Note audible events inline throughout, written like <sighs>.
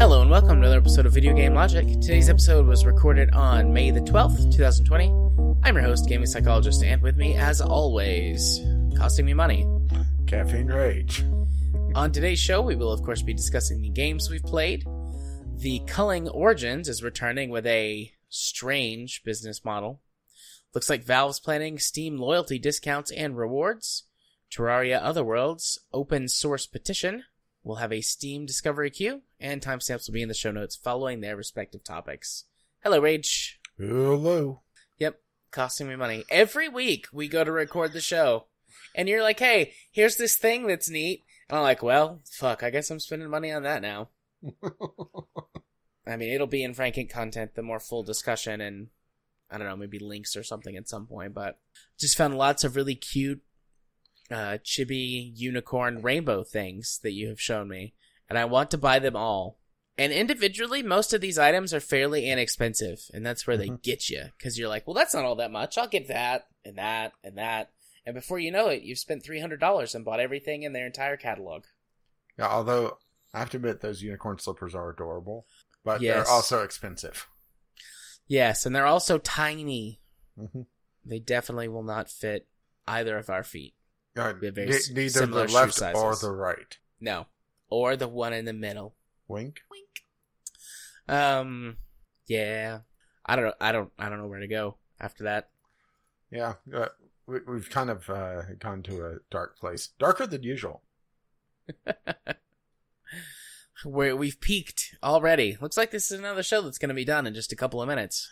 Hello and welcome to another episode of Video Game Logic. Today's episode was recorded on May the 12th, 2020. I'm your host, gaming psychologist, and with me, as always, costing me money. Caffeine Rage. On today's show, we will, of course, be discussing the games we've played. The Culling Origins is returning with a strange business model. Looks like Valve's planning Steam loyalty discounts and rewards. Terraria Otherworlds open source petition We'll have a Steam discovery queue, and timestamps will be in the show notes following their respective topics. Hello, Rage. Hello. Yep, costing me money. Every week we go to record the show, and you're like, hey, here's this thing that's neat. And I'm like, well, fuck, I guess I'm spending money on that now. <laughs> I mean, it'll be in Franken content, the more full discussion, and I don't know, maybe links or something at some point, but just found lots of really cute uh, chibi unicorn rainbow things that you have shown me, and I want to buy them all. And individually, most of these items are fairly inexpensive, and that's where they Mhm. get you because you're like, well, that's not all that much. I'll get that and that and that, and before you know it, you've spent three hundred dollars and bought everything in their entire catalog. Yeah, although I have to admit those unicorn slippers are adorable, but Yes. they're also expensive. Yes, and they're also tiny. Mm-hmm. They definitely will not fit either of our feet. Uh, We have very ne- neither the left or the right. No, or the one in the middle. Wink. Wink. Um, yeah. I don't know. I don't. I don't know where to go after that. Yeah, uh, we, we've kind of uh, gone to a dark place, darker than usual. <laughs> Where we've peaked already. Looks like this is another show that's going to be done in just a couple of minutes.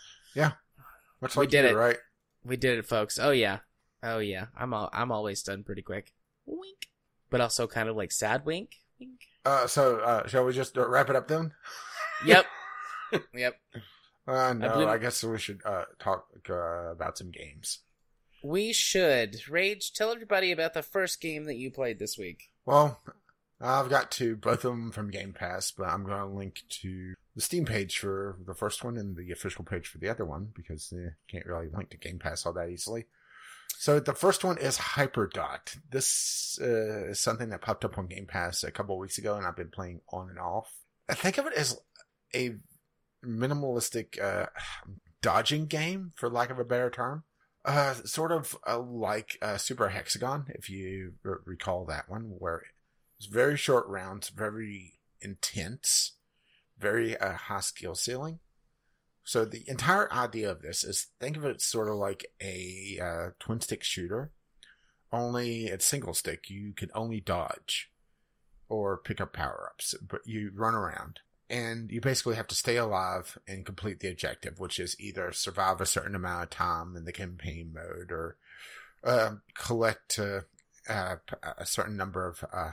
Much We like did you, it. right? We did it, folks. Oh yeah. Oh yeah. I'm all, I'm always done pretty quick. Wink. But also kind of like sad wink. Wink. Uh, so, uh, shall we just wrap it up then? Yep. <laughs> yep. Uh, no, believe- I, guess we should uh, talk uh, about some games. We should. Rage, tell everybody about the first game that you played this week. Well, I've got two, both of them from Game Pass, but I'm going to link to the Steam page for the first one and the official page for the other one because you can't really link to Game Pass all that easily. So the first one is Hyperdot. This uh, is something that popped up on Game Pass a couple weeks ago, and I've been playing on and off. I think of it as a minimalistic uh, dodging game, for lack of a better term. Uh, sort of uh, like uh, Super Hexagon, if you r- recall that one, where it's very short rounds, very intense, very uh, high skill ceiling. So the entire idea of this is think of it sort of like a uh, twin stick shooter, only it's single stick. You can only dodge or pick up power ups, but you run around and you basically have to stay alive and complete the objective, which is either survive a certain amount of time in the campaign mode or uh, collect uh, uh, a certain number of uh,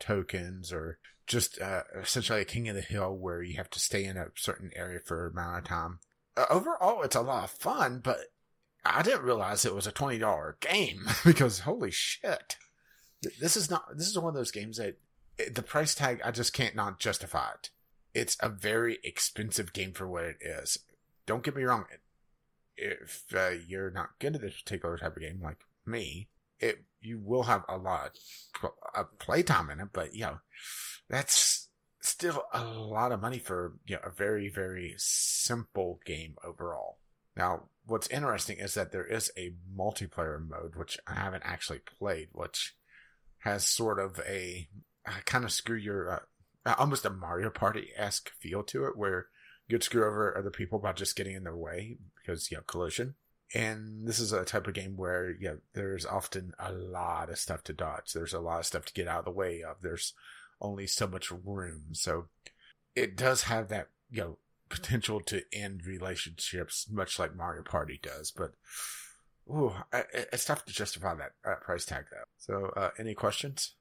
tokens or just uh, essentially a king of the hill where you have to stay in a certain area for an amount of time. Uh, overall, it's a lot of fun, but I didn't realize it was a twenty dollar game <laughs> because holy shit, this is not this is one of those games that the price tag I just can't not justify it. It's a very expensive game for what it is. Don't get me wrong. If uh, you're not good at this particular type of game like me, it you will have a lot of uh, playtime in it, but you know that's still a lot of money for you know, a very very simple game overall. Now, what's interesting is that there is a multiplayer mode which I haven't actually played, which has sort of a uh, kind of screw your uh, almost a Mario Party esque feel to it, where you'd screw over other people by just getting in their way because you know collision. And this is a type of game where yeah, there's often a lot of stuff to dodge. There's a lot of stuff to get out of the way of. There's only so much room, so it does have that you know potential to end relationships, much like Mario Party does. But ooh, it's tough to justify that uh, price tag though. So, uh, any questions?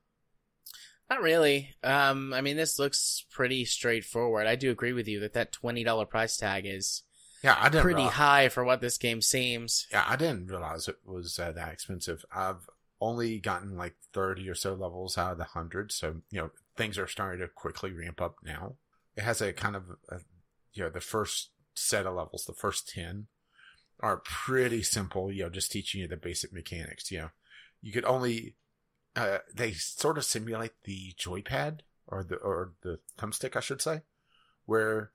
Not really. Um, I mean, this looks pretty straightforward. I do agree with you that that twenty dollar price tag is Yeah, I didn't. pretty realize- high for what this game seems. Yeah, I didn't realize it was uh, that expensive. I've only gotten like 30 or so levels out of the 100, so, you know, things are starting to quickly ramp up now. It has a kind of, a, you know, the first set of levels, the first 10, are pretty simple, you know, just teaching you the basic mechanics, you know. You could only, uh, they sort of simulate the joypad, or the, or the thumbstick, I should say, where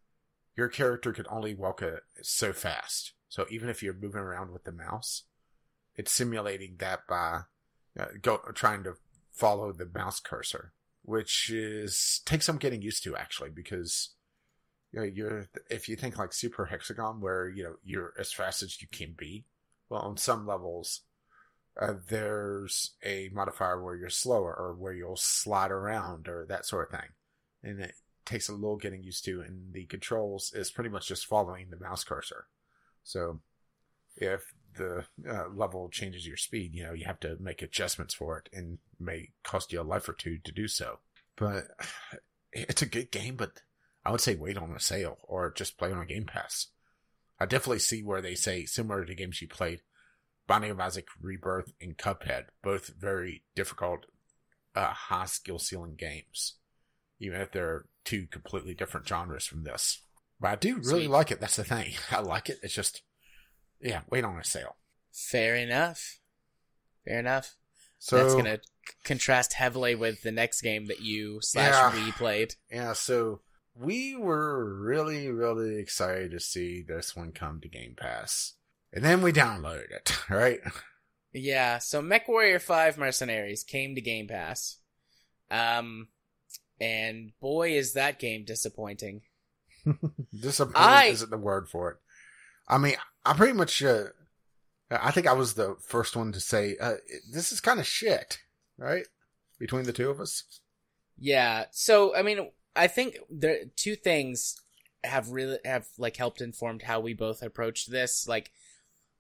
your character could only walk a, so fast. So even if you're moving around with the mouse, it's simulating that by uh, go trying to follow the mouse cursor, which is takes some getting used to actually because you know you're if you think like Super Hexagon where you know you're as fast as you can be, well on some levels uh, there's a modifier where you're slower or where you'll slide around or that sort of thing, and it takes a little getting used to. And the controls is pretty much just following the mouse cursor. So if the uh, level changes your speed, you know, you have to make adjustments for it and may cost you a life or two to do so. But <sighs> it's a good game, but I would say wait on a sale or just play on a Game Pass. I definitely see where they say similar to games you played, Binding of Isaac Rebirth and Cuphead, both very difficult, uh, high skill ceiling games, even if they're two completely different genres from this. But I do really Sweet. like it. That's the thing. <laughs> I like it. It's just, yeah, wait on a sale. Fair enough. Fair enough. So That's gonna contrast heavily with the next game that you slash Yeah. we played. Yeah, so we were really, really excited to see this one come to Game Pass. And then we downloaded it, <laughs> right? Yeah, so Mech Warrior 5 Mercenaries came to Game Pass. Um and boy is that game disappointing. <laughs> Disappointing I- isn't the word for it. I mean, I pretty much, uh, I think I was the first one to say, uh, this is kind of shit, right? Between the two of us. Yeah. So I mean, I think the two things have really have like helped informed how we both approached this. Like,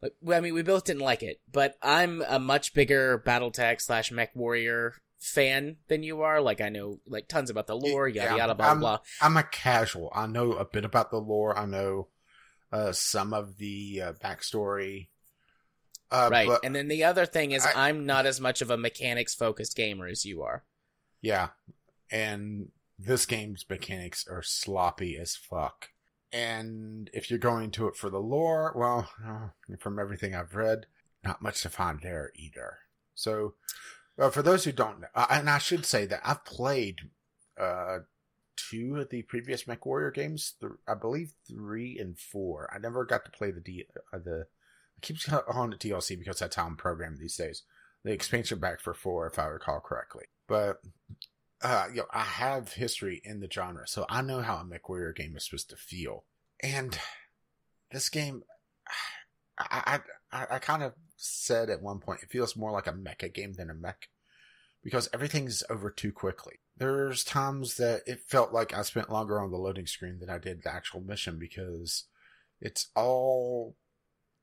like I mean, we both didn't like it, but I'm a much bigger BattleTech slash Mech Warrior fan than you are. Like, I know like tons about the lore, yada Yeah, yada, blah I'm- blah. I'm a casual. I know a bit about the lore. I know, uh, some of the, uh, backstory. Uh, right. but- and then the other thing is, I- I'm not as much of a mechanics focused gamer as you are. Yeah. And this game's mechanics are sloppy as fuck. And if you're going to it for the lore, well, uh, from everything I've read, not much to find there either. So, uh, for those who don't know, uh, and I should say that I've played uh, two of the previous MechWarrior games, th- I believe three and four. I never got to play the D- uh, the. I keep calling it DLC because that's how I'm programmed these days. The expansion back for four, if I recall correctly. But uh, you know, I have history in the genre, so I know how a MechWarrior game is supposed to feel. And this game, <sighs> I, I, I kind of said at one point, it feels more like a mecha game than a mech because everything's over too quickly. There's times that it felt like I spent longer on the loading screen than I did the actual mission because it's all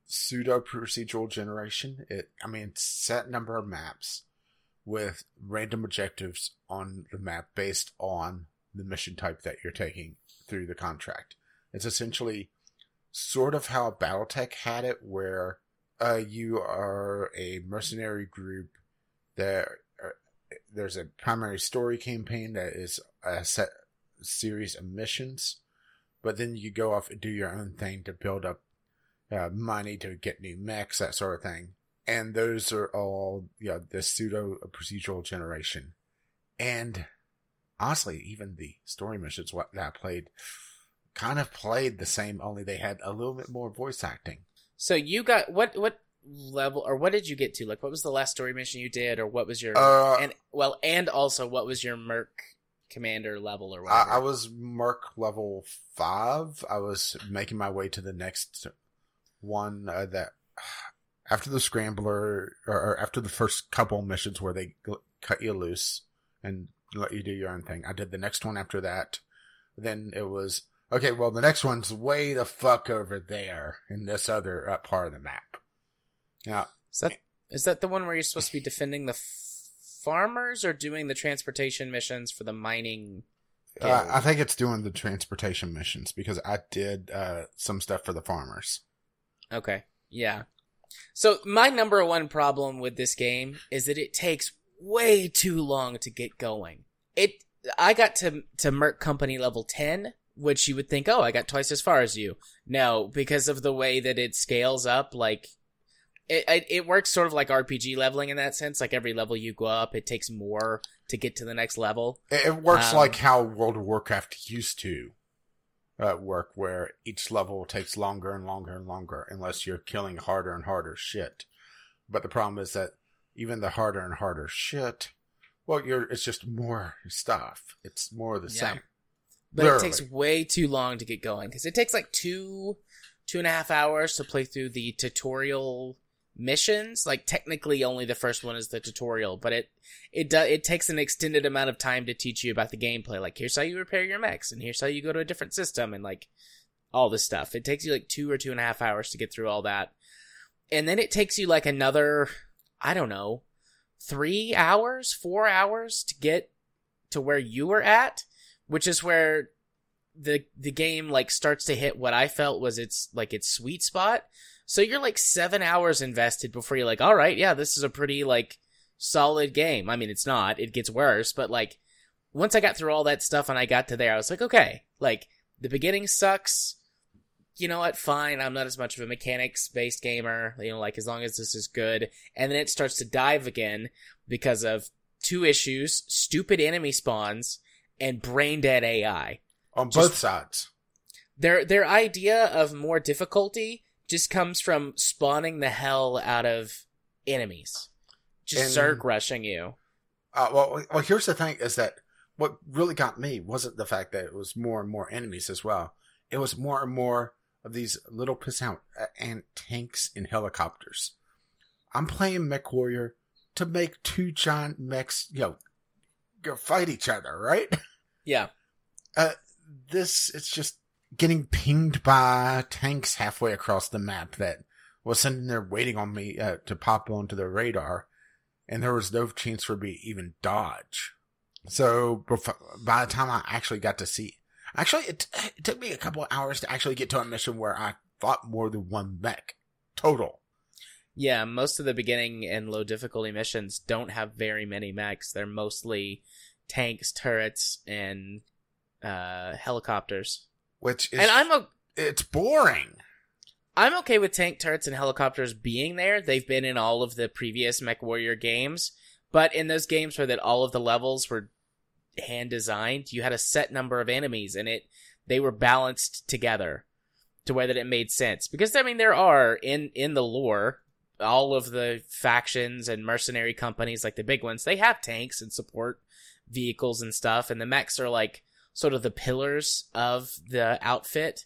pseudo procedural generation. It, I mean, set number of maps with random objectives on the map based on the mission type that you're taking through the contract. It's essentially sort of how Battletech had it, where uh, you are a mercenary group that uh, there's a primary story campaign that is a set series of missions, but then you go off and do your own thing to build up uh, money to get new mechs, that sort of thing. And those are all, you know, the pseudo procedural generation. And honestly, even the story missions what that I played kind of played the same, only they had a little bit more voice acting. So you got what what level or what did you get to? Like, what was the last story mission you did, or what was your Uh, and well, and also what was your Merc commander level or I, whatever? I was Merc level five. I was making my way to the next one uh, that <sighs> after the scrambler or, after the first couple missions where they cut you loose and let you do your own thing. I did the next one after that. Then it was okay. Well, the next one's way the fuck over there in this other uh, part of the map. Now, Is that is that the one where you're supposed to be defending the f- farmers or doing the transportation missions for the mining? uh. I think it's doing the transportation missions because I did uh, some stuff for the farmers. Okay, yeah. So my number one problem with this game is that it takes way too long to get going. It I got to to Merc Company level ten which you would think, oh, I got twice as far as you. No, because of the way that it scales up, like it, it, it works sort of like RPG leveling in that sense. Like every level you go up, it takes more to get to the next level. It, works Um, like how World of Warcraft used to uh, work, where each level takes longer and longer and longer, unless you're killing harder and harder shit. But the problem is that even the harder and harder shit, well, you're it's just more stuff. It's more the Yeah. same. But Literally. it takes way too long to get going because it takes like two, two and a half hours to play through the tutorial missions. Like technically, only the first one is the tutorial, but it it does it takes an extended amount of time to teach you about the gameplay. Like here's how you repair your mechs, and here's how you go to a different system, and like all this stuff. It takes you like two or two and a half hours to get through all that, and then it takes you like another, I don't know, three hours, four hours to get to where you were at which is where the the game like starts to hit what I felt was its like its sweet spot. So you're like 7 hours invested before you're like, "All right, yeah, this is a pretty like solid game." I mean, it's not. It gets worse, but like once I got through all that stuff and I got to there, I was like, "Okay, like the beginning sucks. You know what? Fine. I'm not as much of a mechanics based gamer. You know, like as long as this is good." And then it starts to dive again because of two issues, stupid enemy spawns and brain dead AI. On Just- both sides. Their their idea of more difficulty just comes from spawning the hell out of enemies, just And- zerg rushing you. Uh, well, well, here's the thing: is that what really got me wasn't the fact that it was more and more enemies as well. It was more and more of these little piss out uh, and tanks and helicopters. I'm playing Mech Warrior to make two giant mechs, you know, go fight each other, right? <laughs> Yeah, Uh, This it's just getting pinged by tanks halfway across the map that was sitting there waiting on me uh, to pop onto the radar, and there was no chance for me to even dodge. So by the time I actually got to see, actually it, it took me a couple of hours to actually get to a mission where I fought more than one mech total. yeah. Most of the beginning and low difficulty missions don't have very many mechs. They're mostly tanks, turrets, and uh, helicopters. Which is and I'm a it's boring. I'm okay with tank turrets and helicopters being there. They've been in all of the previous Mech Warrior games, but in those games where that all of the levels were hand designed, you had a set number of enemies and it they were balanced together to where that it made sense. Because I mean there are in in the lore all of the factions and mercenary companies like the big ones, they have tanks and support vehicles and stuff and the mechs are like sort of the pillars of the outfit.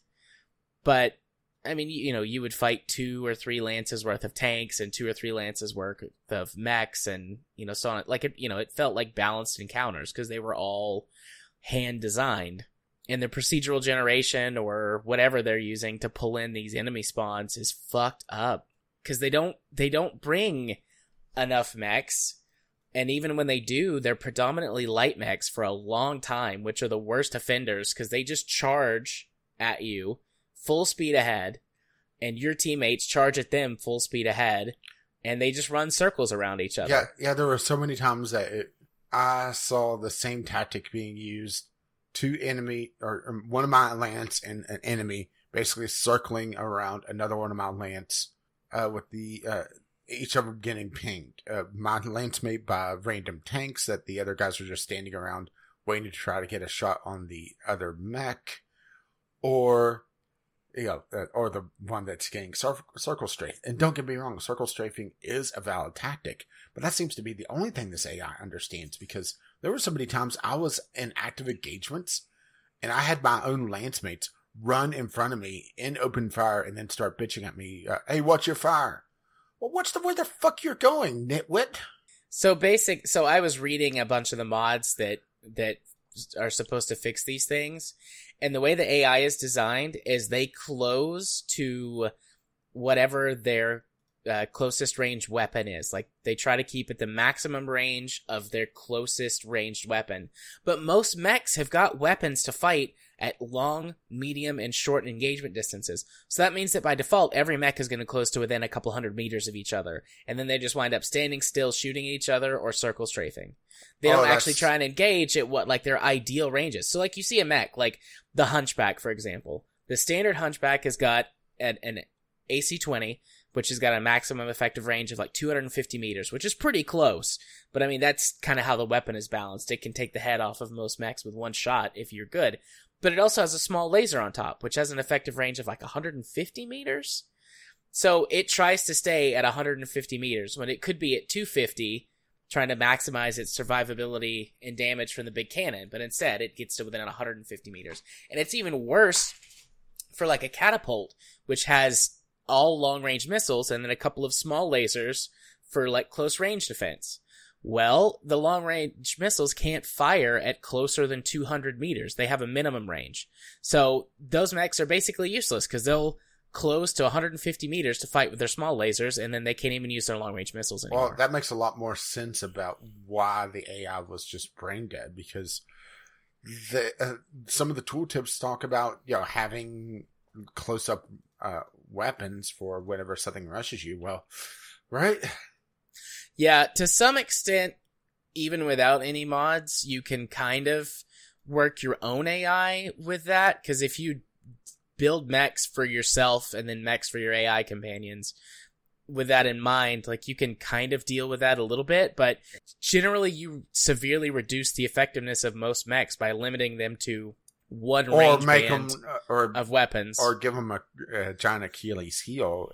But I mean, you, you know, you would fight two or three lances worth of tanks and two or three lances worth of mechs, and you know, so on. Like it, you know, it felt like balanced encounters because they were all hand designed. And the procedural generation or whatever they're using to pull in these enemy spawns is fucked up because they don't they don't bring enough mechs. And even when they do, they're predominantly light mechs for a long time, which are the worst offenders because they just charge at you full speed ahead, and your teammates charge at them full speed ahead, and they just run circles around each other. Yeah, yeah. There were so many times that it, I saw the same tactic being used. Two enemy or, or one of my lance and an enemy basically circling around another one of my lance, uh, with the uh, each of them getting pinged. Uh, my lance made by random tanks that the other guys were just standing around waiting to try to get a shot on the other mech, or you know, uh, or the one that's getting cir- circle strafe. And don't get me wrong, circle strafing is a valid tactic, but that seems to be the only thing this AI understands because there were so many times I was in active engagements and I had my own lance mates run in front of me in open fire and then start bitching at me, uh, hey, watch your fire. Well, what's the, where the fuck you're going, nitwit? So basic. So I was reading a bunch of the mods that that are supposed to fix these things, and the way the AI is designed is they close to whatever their uh, closest range weapon is. Like they try to keep it the maximum range of their closest ranged weapon. But most mechs have got weapons to fight at long, medium, and short engagement distances. So that means that by default, every mech is going to close to within a couple hundred meters of each other, and then they just wind up standing still, shooting at each other, or circle strafing. They Oh, don't that's- actually try and engage at what like their ideal ranges. So like you see a mech, like the Hunchback, for example. The standard Hunchback has got an, an AC-20, which has got a maximum effective range of like 250 meters, which is pretty close. But I mean, that's kind of how the weapon is balanced. It can take the head off of most mechs with one shot if you're good. But it also has a small laser on top, which has an effective range of like 150 meters. So it tries to stay at 150 meters when it could be at 250, trying to maximize its survivability and damage from the big cannon. But instead, it gets to within 150 meters. And it's even worse for like a catapult, which has all long range missiles and then a couple of small lasers for like close range defense. Well, the long range missiles can't fire at closer than 200 meters. They have a minimum range. So those mechs are basically useless because they'll close to 150 meters to fight with their small lasers and then they can't even use their long range missiles anymore. Well, that makes a lot more sense about why the AI was just brain dead because the uh, some of the tooltips talk about you know having close up uh, weapons for whenever something rushes you. Well, right? Yeah, to some extent, even without any mods, you can kind of work your own AI with that. Because if you build mechs for yourself and then mechs for your AI companions, with that in mind, like you can kind of deal with that a little bit, but generally you severely reduce the effectiveness of most mechs by limiting them to one Or range make them band or of weapons. or give them a, a giant Achilles heel,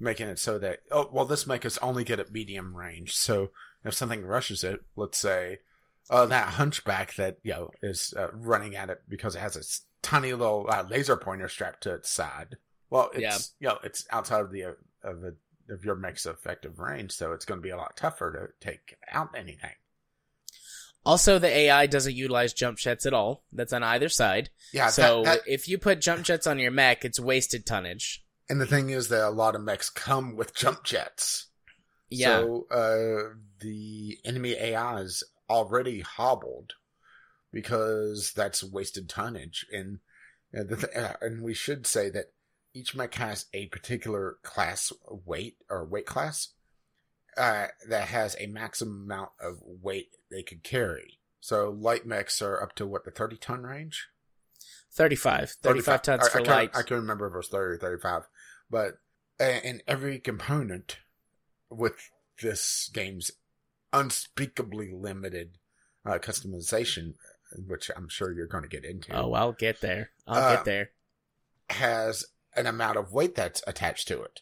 making it so that oh well, this mech is only good at medium range. So if something rushes it, let's say uh, that hunchback that you know is uh, running at it because it has a s- tiny little uh, laser pointer strapped to its side. Well, it's Yeah. you know it's outside of the uh, of the of your mech's effective range, so it's going to be a lot tougher to take out anything. also, the AI doesn't utilize jump jets at all. That's on either side. Yeah, so that, that, if you put jump jets on your mech, it's wasted tonnage. And the thing is that a lot of mechs come with jump jets. Yeah. So uh, the enemy AI is already hobbled because that's wasted tonnage, and and, the th- uh, and we should say that each mech has a particular class weight or weight class uh, that has a maximum amount of weight they could carry. So light mechs are up to what the thirty ton range. 35. 35 tons I, for I can't, light. I can't remember if it was 30 or 35. But in every component with this game's unspeakably limited uh, customization, which I'm sure you're going to get into, Oh, I'll get there. I'll Uh, get there. has an amount of weight that's attached to it.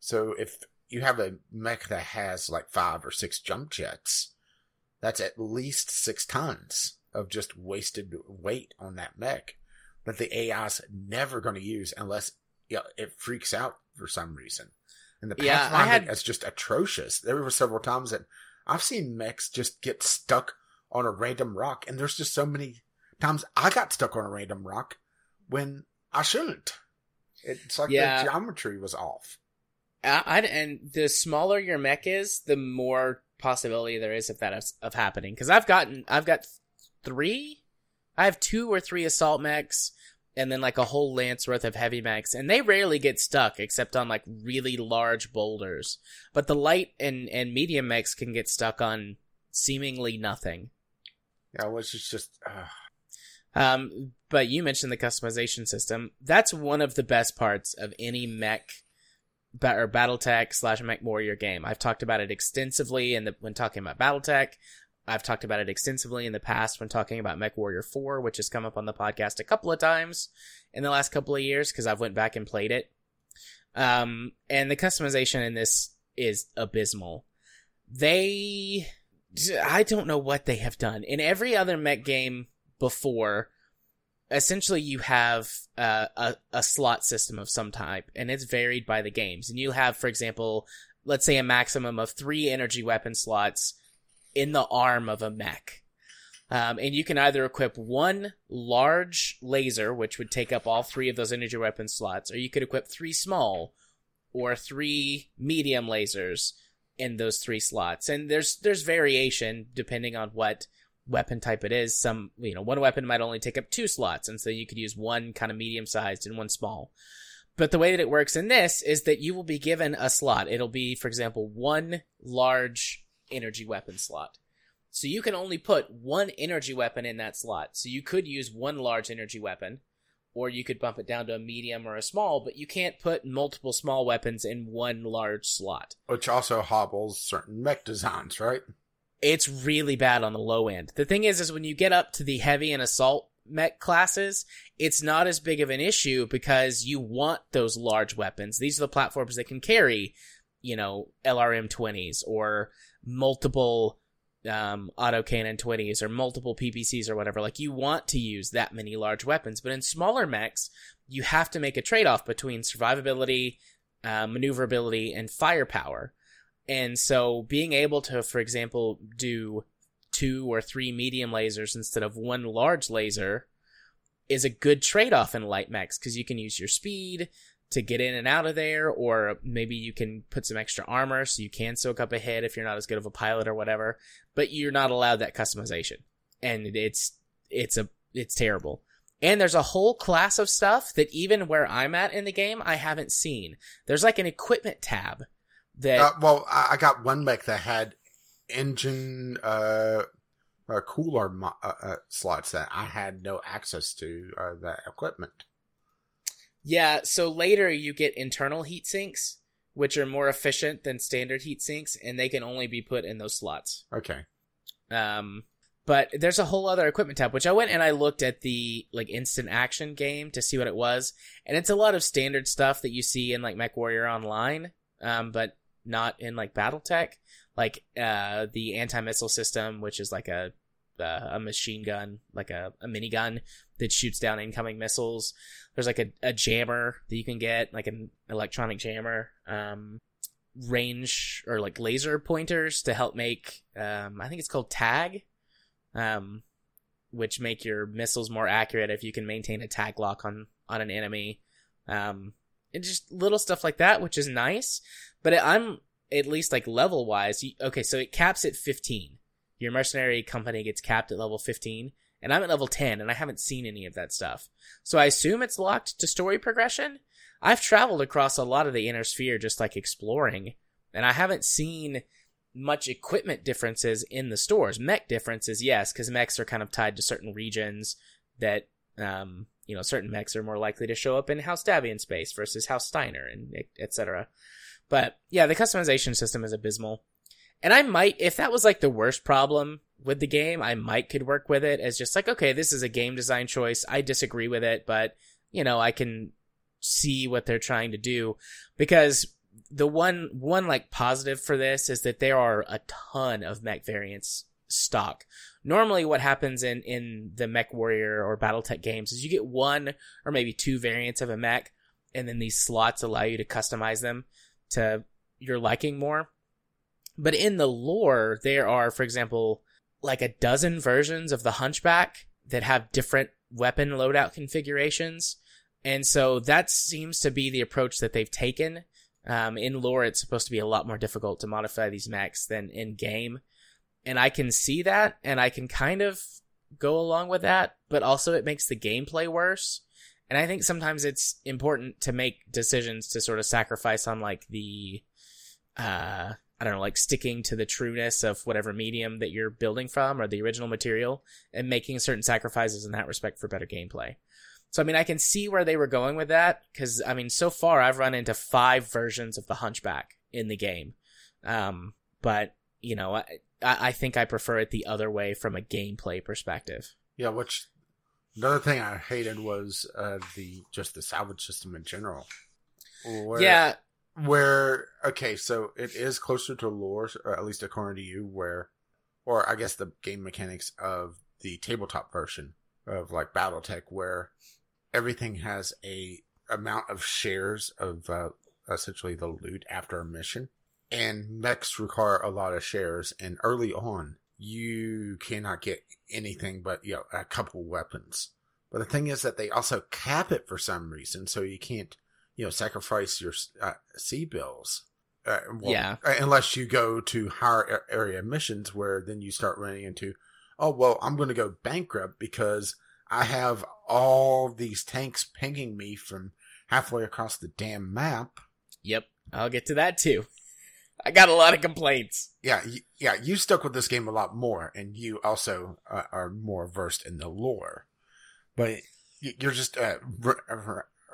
So if you have a mech that has like five or six jump jets, that's at least six tons of just wasted weight on that mech that the AI's never going to use unless you know, it freaks out for some reason. And the Yeah, I had- is just atrocious. There were several times that I've seen mechs just get stuck on a random rock, and there's just so many times I got stuck on a random rock when I shouldn't. It's like Yeah. the geometry was off. I, I- and the smaller your mech is, the more possibility there is of that of, of happening. Because I've gotten, I've got three, I have two or three assault mechs, and then like a whole lance worth of heavy mechs, and they rarely get stuck except on like really large boulders. But the light and and medium mechs can get stuck on seemingly nothing. Yeah, which is just uh, Um, but you mentioned the customization system. That's one of the best parts of any mech ba- or BattleTech slash Mech Warrior game. I've talked about it extensively in the when talking about BattleTech. I've talked about it extensively in the past when talking about Mech Warrior 4, which has come up on the podcast a couple of times in the last couple of years because I've went back and played it. Um, and the customization in this is abysmal. They, I don't know what they have done in every other mech game before. Essentially, you have uh, a a slot system of some type, and it's varied by the games. And you have, for example, let's say a maximum of three energy weapon slots in the arm of a mech. Um, and you can either equip one large laser, which would take up all three of those energy weapon slots, or you could equip three small or three medium lasers in those three slots. And there's there's variation depending on what weapon type it is. Some, you know, one weapon might only take up two slots, and so you could use one kind of medium sized and one small. But the way that it works in this is that you will be given a slot. It'll be, for example, one large energy weapon slot. So you can only put one energy weapon in that slot. So you could use one large energy weapon, or you could bump it down to a medium or a small, but you can't put multiple small weapons in one large slot. Which also hobbles certain mech designs, right? It's really bad on the low end. The thing is, is when you get up to the heavy and assault mech classes, it's not as big of an issue because you want those large weapons. These are the platforms that can carry, you know, LRM 20s or multiple um, autocannon 20s or multiple PPCs or whatever. Like, you want to use that many large weapons. But in smaller mechs, you have to make a trade off between survivability, uh, maneuverability, and firepower. And so, being able to, for example, do two or three medium lasers instead of one large laser is a good trade off in light mechs because you can use your speed to get in and out of there, or maybe you can put some extra armor so you can soak up a hit if you're not as good of a pilot or whatever. But you're not allowed that customization, and it's it's a it's terrible. And there's a whole class of stuff that even where I'm at in the game, I haven't seen. There's like an equipment tab that. Uh, well, I got one mech that had engine uh, uh cooler mo- uh, uh, slots that I had no access to uh, that equipment. Yeah, so later you get internal heat sinks, which are more efficient than standard heat sinks, and they can only be put in those slots. Okay. Um, but there's a whole other equipment tab, which I went and I looked at the like instant action game to see what it was, and it's a lot of standard stuff that you see in like MechWarrior Online, um, but not in like BattleTech, like uh the anti missile system, which is like a uh, a machine gun, like a, a minigun that shoots down incoming missiles. There's like a, a jammer that you can get, like an electronic jammer. Um, range or like laser pointers to help make, um, I think it's called tag, um, which make your missiles more accurate if you can maintain a tag lock on, on an enemy. Um, and just little stuff like that, which is nice. But I'm at least like level wise. Okay, so it caps at 15 your mercenary company gets capped at level 15 and i'm at level 10 and i haven't seen any of that stuff. So i assume it's locked to story progression. I've traveled across a lot of the inner sphere just like exploring and i haven't seen much equipment differences in the stores. Mech differences yes because mechs are kind of tied to certain regions that um you know certain mechs are more likely to show up in house davion space versus house steiner and etc but yeah the customization system is abysmal. And I might, if that was like the worst problem with the game, I might could work with it as just like, okay, this is a game design choice. I disagree with it, but you know, I can see what they're trying to do because the one, one like positive for this is that there are a ton of mech variants stock. Normally what happens in, in the mech warrior or Battletech games is you get one or maybe two variants of a mech and then these slots allow you to customize them to your liking more but in the lore, there are, for example, like a dozen versions of the Hunchback that have different weapon loadout configurations. And so that seems to be the approach that they've taken. Um, in lore, it's supposed to be a lot more difficult to modify these mechs than in game. And I can see that, and I can kind of go along with that, but also it makes the gameplay worse. And I think sometimes it's important to make decisions to sort of sacrifice on like the, uh, I don't know, like sticking to the trueness of whatever medium that you're building from or the original material and making certain sacrifices in that respect for better gameplay. So, I mean, I can see where they were going with that because, I mean, so far I've run into five versions of the Hunchback in the game. Um, but, you know, I, I think I prefer it the other way from a gameplay perspective. Yeah, which another thing I hated was uh, the just the salvage system in general. Where, yeah, where okay, so it is closer to lore, or at least according to you, where, or I guess the game mechanics of the tabletop version of like BattleTech, where everything has a amount of shares of uh, essentially the loot after a mission, and mechs require a lot of shares, and early on you cannot get anything but you know a couple weapons. But the thing is that they also cap it for some reason, so you can't you know, sacrifice your uh, C bills. Uh, well, yeah. Uh, unless you go to higher area missions where then you start running into, oh, well, I'm going to go bankrupt because I have all these tanks pinging me from halfway across the damn map. Yep, I'll get to that too. I got a lot of complaints. Yeah, y- yeah, you stuck with this game a lot more, and you also uh, are more versed in the lore. But you're just uh,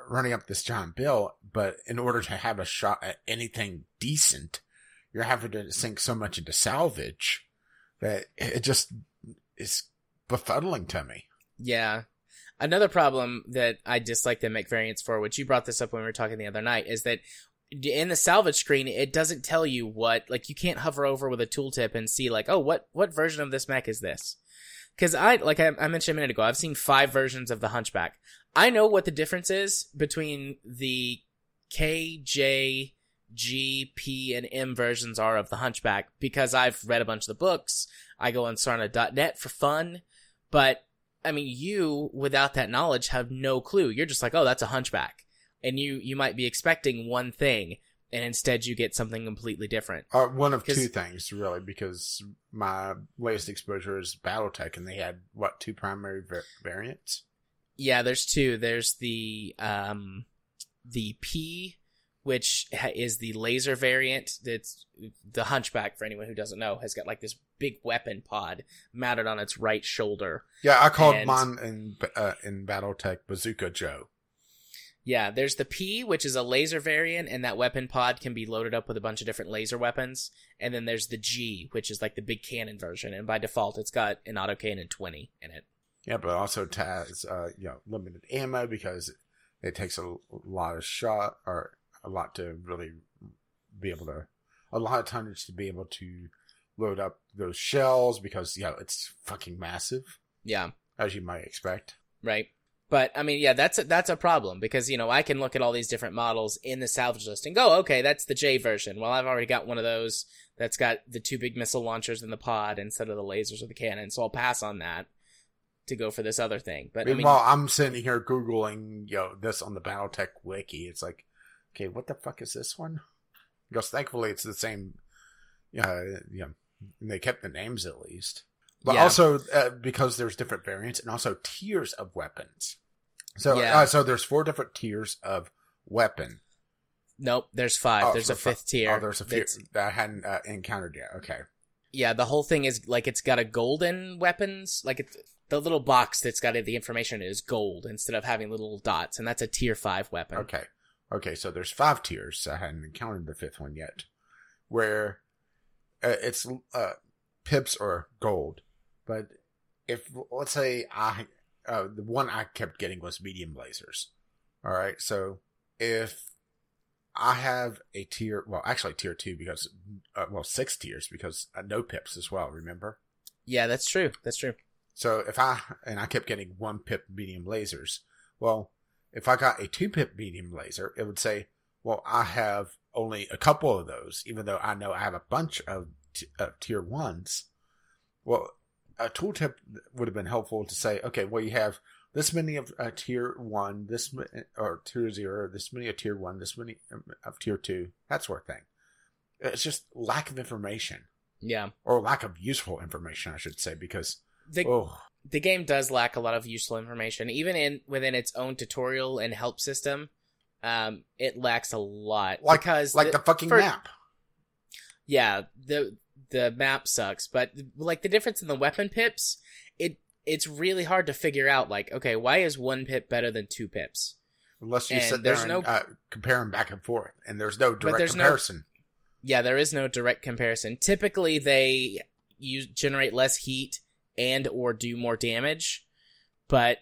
running up this giant bill, but in order to have a shot at anything decent, you're having to sink so much into salvage that it just is befuddling to me. Yeah. Another problem that I dislike the mech variants for, which you brought this up when we were talking the other night, is that in the salvage screen, it doesn't tell you what, like, you can't hover over with a tooltip and see, like, oh, what, what version of this mech is this? Cause I, like I, I mentioned a minute ago, I've seen five versions of the Hunchback. I know what the difference is between the K, J, G, P, and M versions are of the Hunchback because I've read a bunch of the books. I go on Sarna.net for fun, but I mean, you without that knowledge have no clue. You're just like, oh, that's a Hunchback, and you you might be expecting one thing, and instead you get something completely different. Uh, one of two things, really, because my latest exposure is BattleTech, and they had what two primary va- variants? Yeah, there's two. There's the um the P, which is the laser variant. That's the Hunchback. For anyone who doesn't know, has got like this big weapon pod mounted on its right shoulder. Yeah, I called And- mine in uh, in BattleTech Bazooka Joe. Yeah, there's the P, which is a laser variant, and that weapon pod can be loaded up with a bunch of different laser weapons. And then there's the G, which is like the big cannon version, and by default, it's got an autocannon 20 in it. Yeah, but also has uh, you know limited ammo because it takes a lot of shot or a lot to really be able to a lot of tonnage to be able to load up those shells because you know it's fucking massive Yeah, as you might expect. right. But I mean, yeah, that's a, that's a problem because you know I can look at all these different models in the salvage list and go, okay, that's the J version. Well, I've already got one of those that's got the two big missile launchers in the pod instead of the lasers or the cannon, so I'll pass on that to go for this other thing. But I mean, Meanwhile, I'm sitting here googling you know this on the BattleTech wiki. It's like, okay, what the fuck is this one? Because thankfully it's the same. Uh, you know, they kept the names at least. But Yeah. also uh, because there's different variants and also tiers of weapons. So Yeah. uh, so there's four different tiers of weapon. nope, there's five. Oh, there's so a fi- fifth tier. Oh, there's a few that I hadn't uh, encountered yet. Okay. yeah, the whole thing is like it's got a golden weapons, like it's the little box that's got the information is gold instead of having little dots, and that's a tier five weapon. Okay. Okay, so there's five tiers. I hadn't encountered the fifth one yet. Where uh, it's uh, pips or gold. But if, let's say, I uh, the one I kept getting was medium lasers. All right, so if I have a tier, well, actually tier two because, uh, well, six tiers because uh, no pips as well, remember? Yeah, that's true. That's true. So if I and I kept getting one pip medium lasers, well, if I got a two pip medium laser, it would say, well, I have only a couple of those, even though I know I have a bunch of, t- of tier ones. Well, a tooltip would have been helpful to say, okay, well, you have this many of uh, tier one, this or tier zero, this many of tier one, this many um, of tier two, that sort of thing. It's just lack of information Yeah. or lack of useful information, I should say, because The oh. the game does lack a lot of useful information, even in within its own tutorial and help system. Um, it lacks a lot Like- because like the, fucking for- map. yeah the the map sucks but like the difference in the weapon pips it it's really hard to figure out like okay why is one pip better than two pips Unless you and sit there there's and no- uh, compare them back and forth, and there's no direct there's no- comparison. yeah there is no direct comparison typically they use generate less heat and or do more damage. But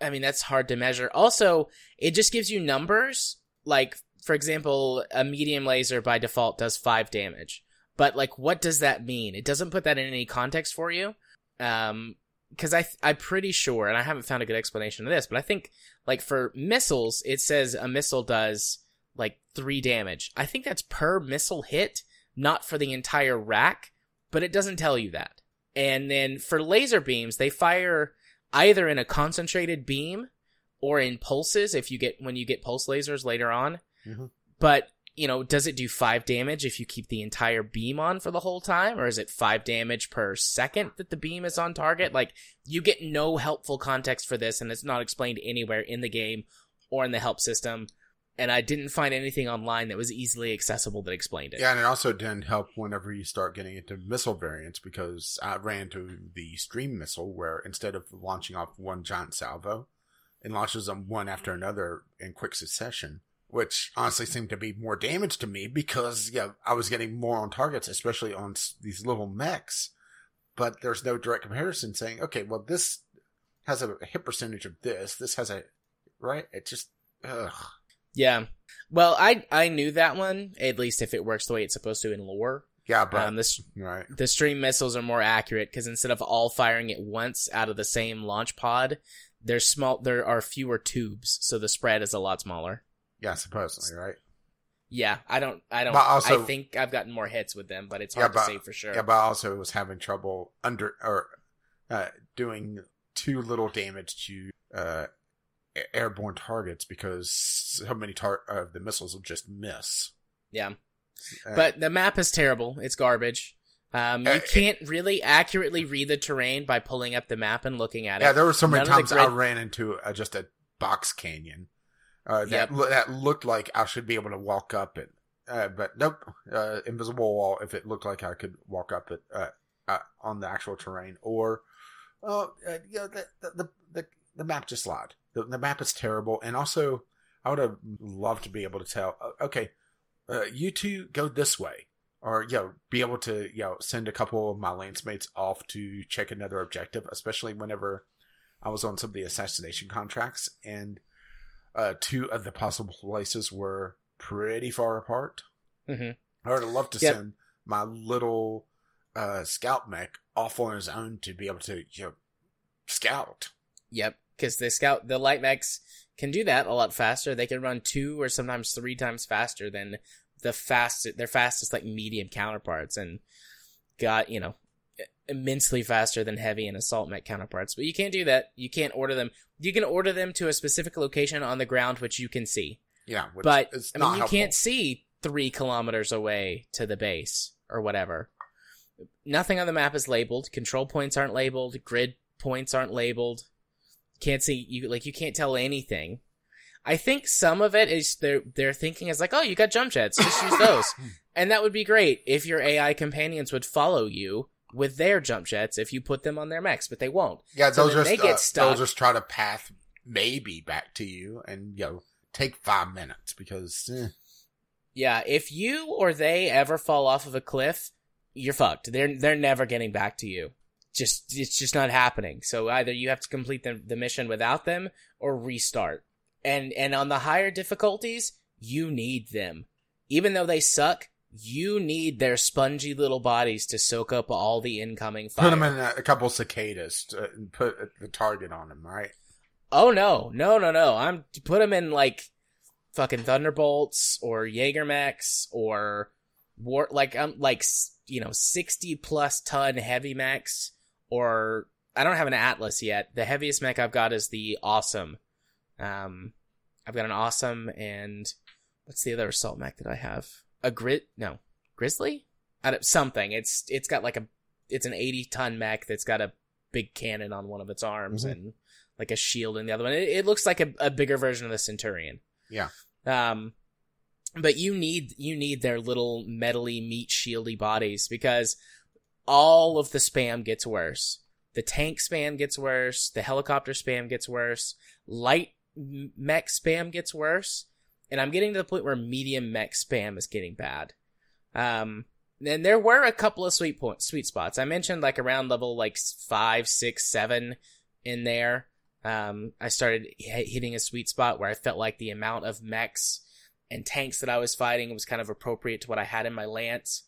i mean that's hard to measure. Also it just gives you numbers. Like for example a medium laser by default does five damage. But like what does that mean? It doesn't put that in any context for you. Um because i i'm pretty sure and i haven't found a good explanation of this but i think like for missiles it says a missile does like three damage. I think that's per missile hit not for the entire rack but it doesn't tell you that and then for laser beams they fire either in a concentrated beam or in pulses if you get when you get pulse lasers later on Mhm. but you know, does it do five damage if you keep the entire beam on for the whole time, or is it five damage per second that the beam is on target? Like, you get no helpful context for this, and it's not explained anywhere in the game or in the help system. And I didn't find anything online that was easily accessible that explained it. Yeah, and it also didn't help whenever you start getting into missile variants because I ran to the Streak missile where instead of launching off one giant salvo, it launches them one after another in quick succession, which honestly seemed to be more damage to me because yeah, I was getting more on targets, especially on these little mechs. But there's no direct comparison saying, okay, well this has a hit percentage of this, this has a right. It just ugh. Yeah. Well, I I knew that one at least if it works the way it's supposed to in lore. yeah, but Um, this right. the Streak missiles are more accurate because instead of all firing at once out of the same launch pod, there's small. There are fewer tubes, so the spread is a lot smaller. Yeah, supposedly, right? Yeah, I don't. I don't. But also- I think I've gotten more hits with them, but it's Yeah, hard but- to say for sure. Yeah, but I also was having trouble under or uh, doing too little damage to uh, airborne targets because so many tar- of the missiles will just miss. Yeah. Uh, But the map is terrible. It's garbage. Um, you Uh, can't really accurately read the terrain by pulling up the map and looking at it. yeah, there were so many none times I ran into uh, just a box canyon uh, that Yep. lo- that looked like I should be able to walk up it, uh, but nope, uh, invisible wall. If it looked like I could walk up it uh, uh, on the actual terrain, or uh, you know, the, the the the the map just lied. The, the map is terrible, and also I would have loved to be able to tell. uh, Okay, uh, you two go this way, or you know, be able to you know send a couple of my lance mates off to check another objective, especially whenever I was on some of the assassination contracts, and uh, two of the possible places were pretty far apart. Mhm. I would have loved to Yep. send my little uh, scout mech off on his own to be able to you know, scout. Yep, because the scout, the light mechs can do that a lot faster. They can run two or sometimes three times faster than the fastest, their fastest like medium counterparts, and got you know immensely faster than heavy and assault mech counterparts. But you can't do that. You can't order them. You can order them to a specific location on the ground which you can see, Yeah, which but I mean you helpful. can't see three kilometers away to the base or whatever. Nothing on the map is labeled. Control points aren't labeled. Grid points aren't labeled. Can't see you like you can't tell anything. I think some of it is they're they're thinking is like, oh, you got jump jets, just use those, <laughs> and that would be great if your AI companions would follow you with their jump jets if you put them on their mechs, but they won't. Yeah, So they'll just they get uh, stuck. they'll just try to path maybe back to you, and you know take five minutes because eh, Yeah, if you or they ever fall off of a cliff, you're fucked. They're they're never getting back to you. Just it's just not happening. So either you have to complete the, the mission without them or restart. And and on the higher difficulties, you need them. Even though they suck, you need their spongy little bodies to soak up all the incoming fire. put them in a, a couple cicadas to, and put the target on them, right? Oh no, no, no, no! I'm put them in like fucking thunderbolts or Jaeger mechs or war like I'm like you know sixty plus ton heavy mechs or I don't have an Atlas yet. The heaviest mech I've got is the awesome. Um, I've got an awesome and what's the other assault mech that I have? A grit? No, grizzly? Something. It's it's got like a it's an eighty ton mech that's got a big cannon on one of its arms Mhm. and like a shield in the other one. It, it looks like a, a bigger version of the Centurion. Yeah. Um, but you need you need their little metally meat shieldy bodies because all of the spam gets worse. The tank spam gets worse. The helicopter spam gets worse. Light mech spam gets worse, and I'm getting to the point where medium mech spam is getting bad. Um, and there were a couple of sweet points, sweet spots. I mentioned like around level like five, six, seven in there. Um, I started h- hitting a sweet spot where I felt like the amount of mechs and tanks that I was fighting was kind of appropriate to what I had in my lance.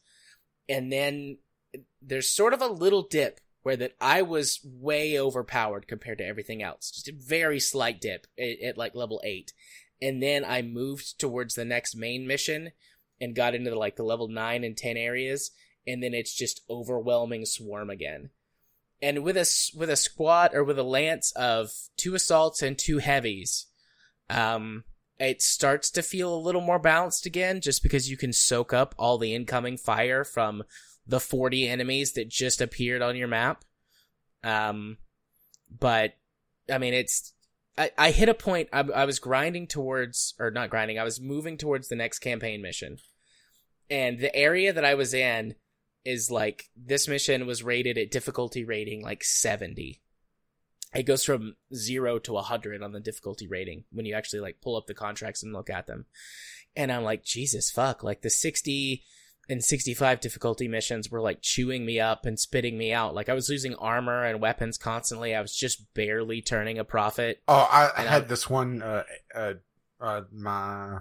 And then there's sort of a little dip where that I was way overpowered compared to everything else. Just a very slight dip at, at like level eight. And then I moved towards the next main mission and got into the, like the level nine and 10 areas. And then it's just overwhelming swarm again. And with a, with a squad or with a lance of two assaults and two heavies, um, it starts to feel a little more balanced again just because you can soak up all the incoming fire from the 40 enemies that just appeared on your map. Um, but I mean, it's, I, I hit a point, I, I was grinding towards, or not grinding, I was moving towards the next campaign mission. And the area that I was in is like, this mission was rated at difficulty rating like 70 it goes from zero to a hundred on the difficulty rating when you actually like pull up the contracts and look at them. And I'm like, Jesus fuck, like the 60 and 65 difficulty missions were like chewing me up and spitting me out. Like I was losing armor and weapons constantly. I was just barely turning a profit. Oh, I, I had I, this one, uh, uh, uh, my,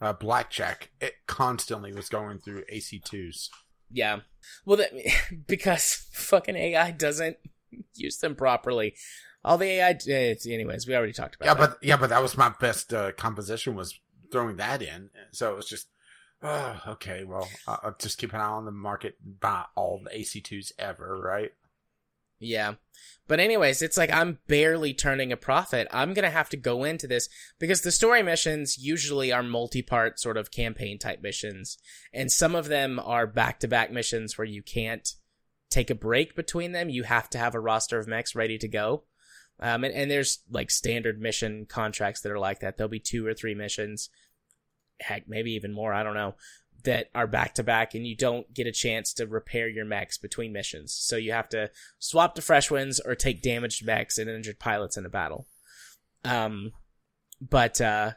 uh, blackjack. It constantly was going through AC2s. Yeah. Well, that, <laughs> because fucking AI doesn't <laughs> use them properly. All the AI, anyways, we already talked about. Yeah, that. but yeah, but that was my best uh, composition was throwing that in. So it was just, oh, okay, well, I'll just keep an eye on the market, buy all the AC2s ever, right? Yeah. But anyways, it's like I'm barely turning a profit. I'm going to have to go into this because the story missions usually are multi-part sort of campaign type missions. And some of them are back-to-back missions where you can't take a break between them. You have to have a roster of mechs ready to go. Um, and, and there's like standard mission contracts that are like that. There'll be two or three missions, heck, maybe even more. I don't know that are back to back and you don't get a chance to repair your mechs between missions. So you have to swap to fresh ones or take damaged mechs and injured pilots in a battle. Um, but, uh,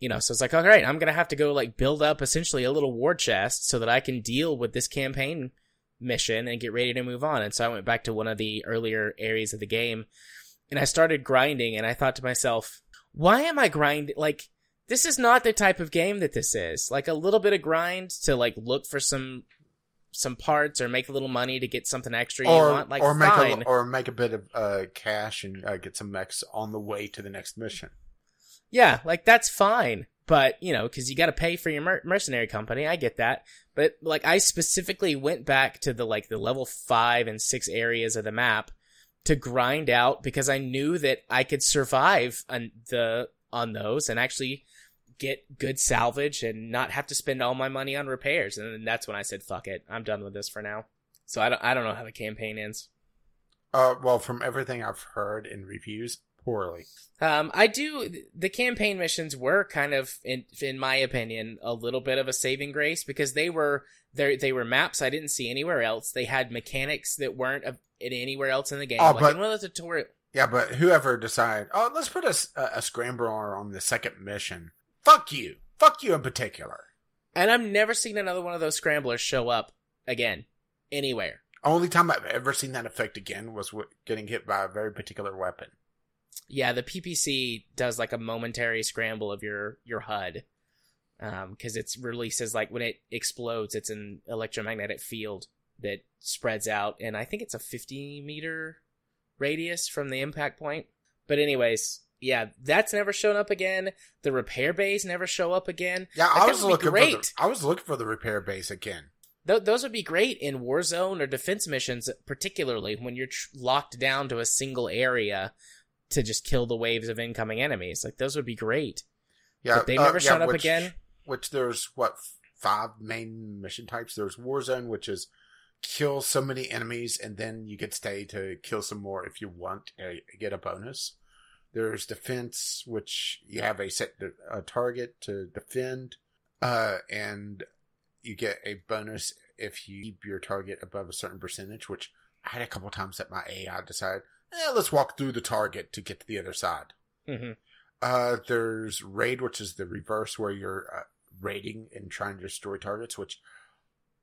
you know, so it's like, all right, I'm going to have to go like build up essentially a little war chest so that I can deal with this campaign mission and get ready to move on. And so I went back to one of the earlier areas of the game and I started grinding and I thought to myself, why am I grinding? Like, this is not the type of game that this is. Like a little bit of grind to like look for some some parts or make a little money to get something extra or, want. Like or fine. make a, or make a bit of uh, cash and uh, get some mechs on the way to the next mission. Yeah, like that's fine. But you know, because you got to pay for your mer- mercenary company. I get that. But like, I specifically went back to the like the level five and six areas of the map to grind out because I knew that I could survive on the on those and actually get good salvage and not have to spend all my money on repairs. And that's when I said, "Fuck it, I'm done with this for now." So I don't I don't know how the campaign ends. Uh, well, from everything I've heard in reviews, poorly. Um, I do. The campaign missions were kind of, in in my opinion, a little bit of a saving grace because they were they they were maps I didn't see anywhere else. They had mechanics that weren't in anywhere else in the game. Oh, like but, in one of the tutorial. Yeah, but whoever decided, oh, let's put a, a scrambler on the second mission. Fuck you. Fuck you in particular. And I've never seen another one of those scramblers show up again anywhere. Only time I've ever seen that effect again was getting hit by a very particular weapon. Yeah, the PPC does like a momentary scramble of your your HUD because um, it releases like when it explodes, it's an electromagnetic field that spreads out, and I think it's a 50 meter radius from the impact point. But anyways, yeah, that's never shown up again. The repair bays never show up again. Yeah, like, I was looking great. for the, I was looking for the repair base again. Th- those would be great in Warzone or defense missions, particularly when you're tr- locked down to a single area to just kill the waves of incoming enemies. Like those would be great. Yeah, but they've never uh, shown yeah, up which, again. Which there's what five main mission types. There's Warzone, which is kill so many enemies and then you get stay to kill some more if you want uh, get a bonus. There's defense, which you have a set a target to defend, uh, and you get a bonus if you keep your target above a certain percentage. Which I had a couple times that my AI decided, eh, let's walk through the target to get to the other side. Mm-hmm. Uh, there's raid, which is the reverse, where you're uh, raiding and trying to destroy targets, which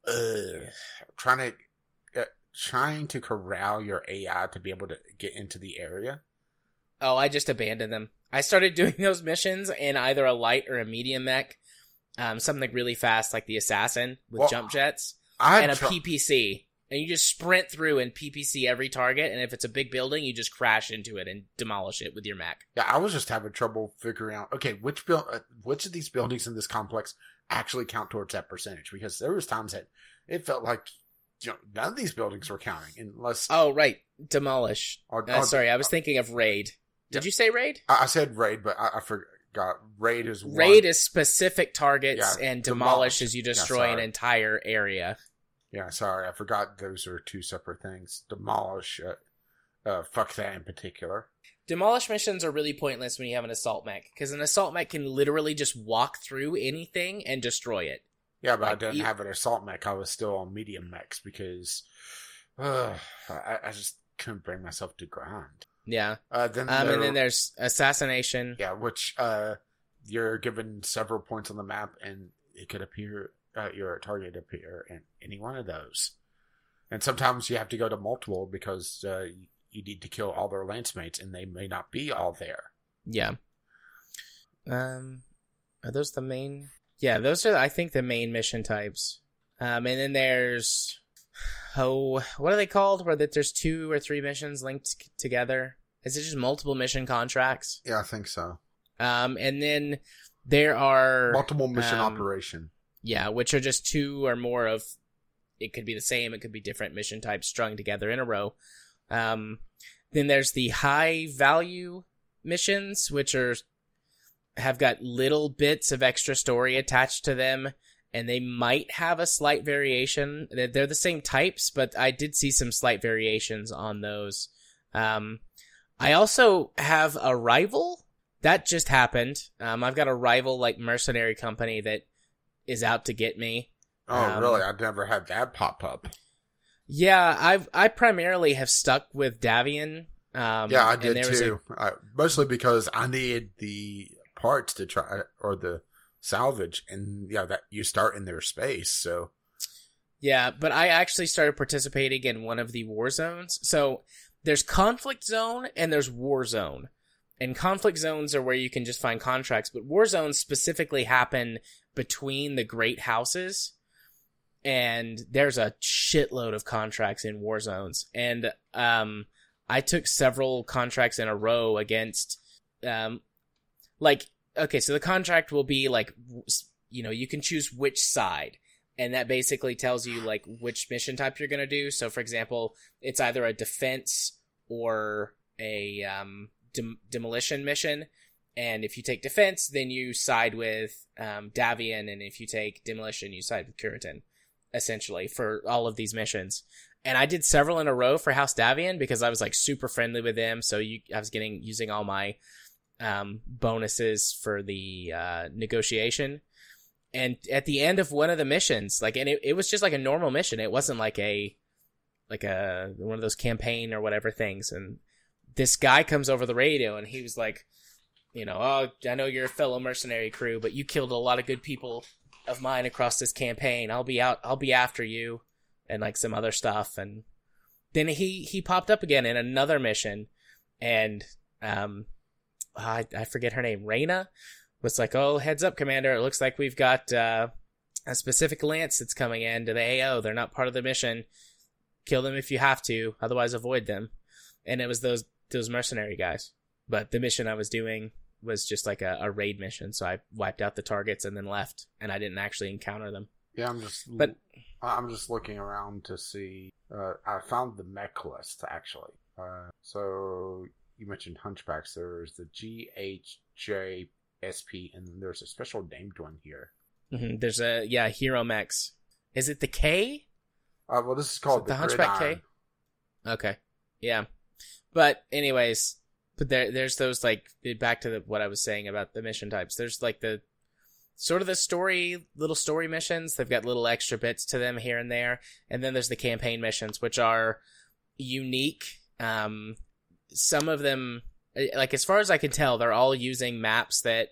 uh, trying to uh, trying to corral your AI to be able to get into the area. Oh, I just abandoned them. I started <laughs> doing those missions in either a light or a medium mech, um, something really fast like the assassin with well, jump jets, I and a PPC. And you just sprint through and PPC every target, and if it's a big building, you just crash into it and demolish it with your mech. Yeah, I was just having trouble figuring out. Okay, which build, uh, which of these buildings in this complex actually count towards that percentage because there was times that it felt like you know none of these buildings were counting unless oh right demolish. Or, uh, or, sorry, I was thinking of raid. Did yeah. you say raid? I, I said raid, but I, I forgot got raid is one. Raid is specific targets, Yeah, and demolish. demolish is you Yeah, destroy an entire area. Yeah, sorry, I forgot those are two separate things. Demolish, uh, uh, fuck that in particular. Demolish missions are really pointless when you have an assault mech because an assault mech can literally just walk through anything and destroy it. Yeah, but I didn't you- have an assault mech. I was still on medium mechs because uh, <sighs> I, I just couldn't bring myself to grind. Yeah. Uh, then Um, there- and then there's assassination. yeah, which uh, you're given several points on the map, and it could appear uh, your target appear in any one of those. And sometimes you have to go to multiple because uh, you- you need to kill all their lance mates, and they may not be all there. Yeah. Um, are those the main? Yeah, those are I think the main mission types. Um, and then there's oh, what are they called? Where that there's two or three missions linked together. Is it just multiple mission contracts? Yeah, I think so. Um, and then there are Multiple mission um, operation. Yeah, which are just two or more of. It could be the same. It could be different mission types strung together in a row. Um, then there's the high value missions, which are have got little bits of extra story attached to them, and they might have a slight variation. They're they're the same types, but I did see some slight variations on those. Um, I also have a rival that just happened. Um, I've got a rival like mercenary company that is out to get me. Oh, um, really? I've never had that pop up. Yeah, I've I primarily have stuck with Davion. Um, Yeah, I did was a- too. Mostly because I needed the parts to try or the salvage, and yeah, that you start in their space. So yeah, but I actually started participating in one of the war zones. So there's conflict zone and there's war zone. And conflict zones are where you can just find contracts, but war zones specifically happen between the great houses. And there's a shitload of contracts in war zones. And um I took several contracts in a row against um like okay, so the contract will be like you know, you can choose which side and that basically tells you like which mission type you're going to do. So for example, it's either a defense or a um, dem- demolition mission. And if you take defense, then you side with um, Davion, and if you take demolition, you side with Curitan, essentially for all of these missions. And I did several in a row for House Davion because I was like super friendly with them. So you, I was getting using all my um, bonuses for the uh, negotiation. And at the end of one of the missions, like, and it, it was just like a normal mission. It wasn't like a, like a, one of those campaign or whatever things. And this guy comes over the radio and he was like, you know, oh, I know you're a fellow mercenary crew, but you killed a lot of good people of mine across this campaign. I'll be out, I'll be after you and like some other stuff. And then he, he popped up again in another mission and, um, I, I forget her name, Ryana was like, "Oh, heads up, Commander! It looks like we've got uh, a specific lance that's coming in to the AO. They're not part of the mission. Kill them if you have to, otherwise avoid them." And it was those those mercenary guys. But the mission I was doing was just like a, a raid mission, so I wiped out the targets and then left, and I didn't actually encounter them. yeah, I'm just But- I'm just looking around to see. Uh, I found the mech list actually. Uh, so you mentioned hunchbacks. There's the GHJSP, and there's a special named one here. hmm There's a yeah, Hero Max. Is it the K? Uh, well, this is called it the, the Hunchback Gridiron. K? Okay. Yeah. But anyways, but there there's those like back to the, what I was saying about the mission types. There's like the sort of the story little story missions. They've got little extra bits to them here and there. And then there's the campaign missions which are unique. Um some of them like as far as I can tell, they're all using maps that